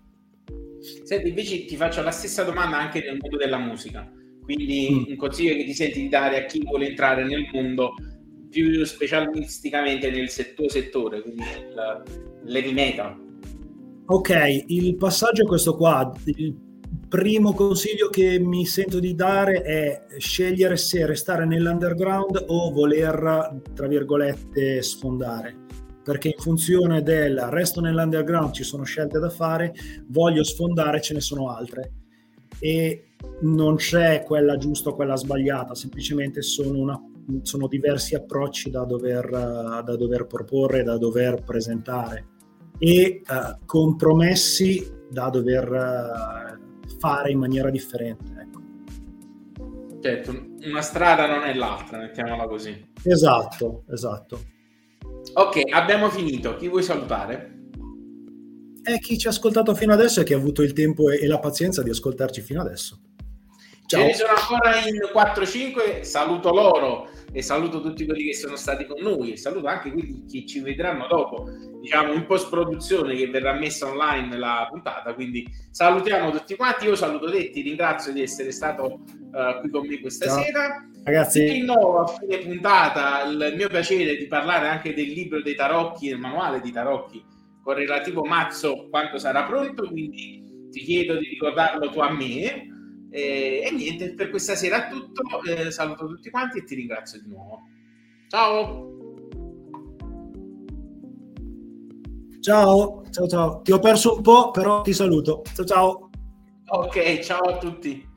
Speaker 1: Senti, invece ti faccio la stessa domanda anche nel mondo della musica. Quindi mm. un consiglio che ti senti di dare a chi vuole entrare nel mondo più specialisticamente nel tuo settore quindi nel heavy metal
Speaker 2: Ok, il passaggio è questo qua. Il primo consiglio che mi sento di dare è scegliere se restare nell'underground o voler, tra virgolette, sfondare. Perché in funzione del resto nell'underground ci sono scelte da fare, voglio sfondare, ce ne sono altre. E non c'è quella giusta o quella sbagliata, semplicemente sono, una, sono diversi approcci da dover, da dover proporre, da dover presentare e uh, compromessi da dover uh, fare in maniera differente. Ecco.
Speaker 1: Certo, una strada non è l'altra, mettiamola così.
Speaker 2: Esatto, esatto.
Speaker 1: Ok, abbiamo finito. Chi vuoi salutare?
Speaker 2: È chi ci ha ascoltato fino adesso e che ha avuto il tempo e la pazienza di ascoltarci fino adesso.
Speaker 1: Ciao. Ce ne sono ancora in 4-5, saluto loro e saluto tutti quelli che sono stati con noi e saluto anche quelli che ci vedranno dopo, diciamo in post produzione che verrà messa online la puntata, quindi salutiamo tutti quanti, io saluto te, ti ringrazio di essere stato uh, qui con me questa Ciao. sera.
Speaker 2: Ragazzi,
Speaker 1: di nuovo a fine puntata il mio piacere di parlare anche del libro dei tarocchi, il manuale di tarocchi con relativo mazzo quanto sarà pronto, quindi ti chiedo di ricordarlo tu a me e, e niente, per questa sera è tutto. Eh, saluto tutti quanti e ti ringrazio di nuovo. Ciao!
Speaker 2: Ciao, ciao, ciao. Ti ho perso un po', però ti saluto. Ciao, ciao.
Speaker 1: Ok, ciao a tutti.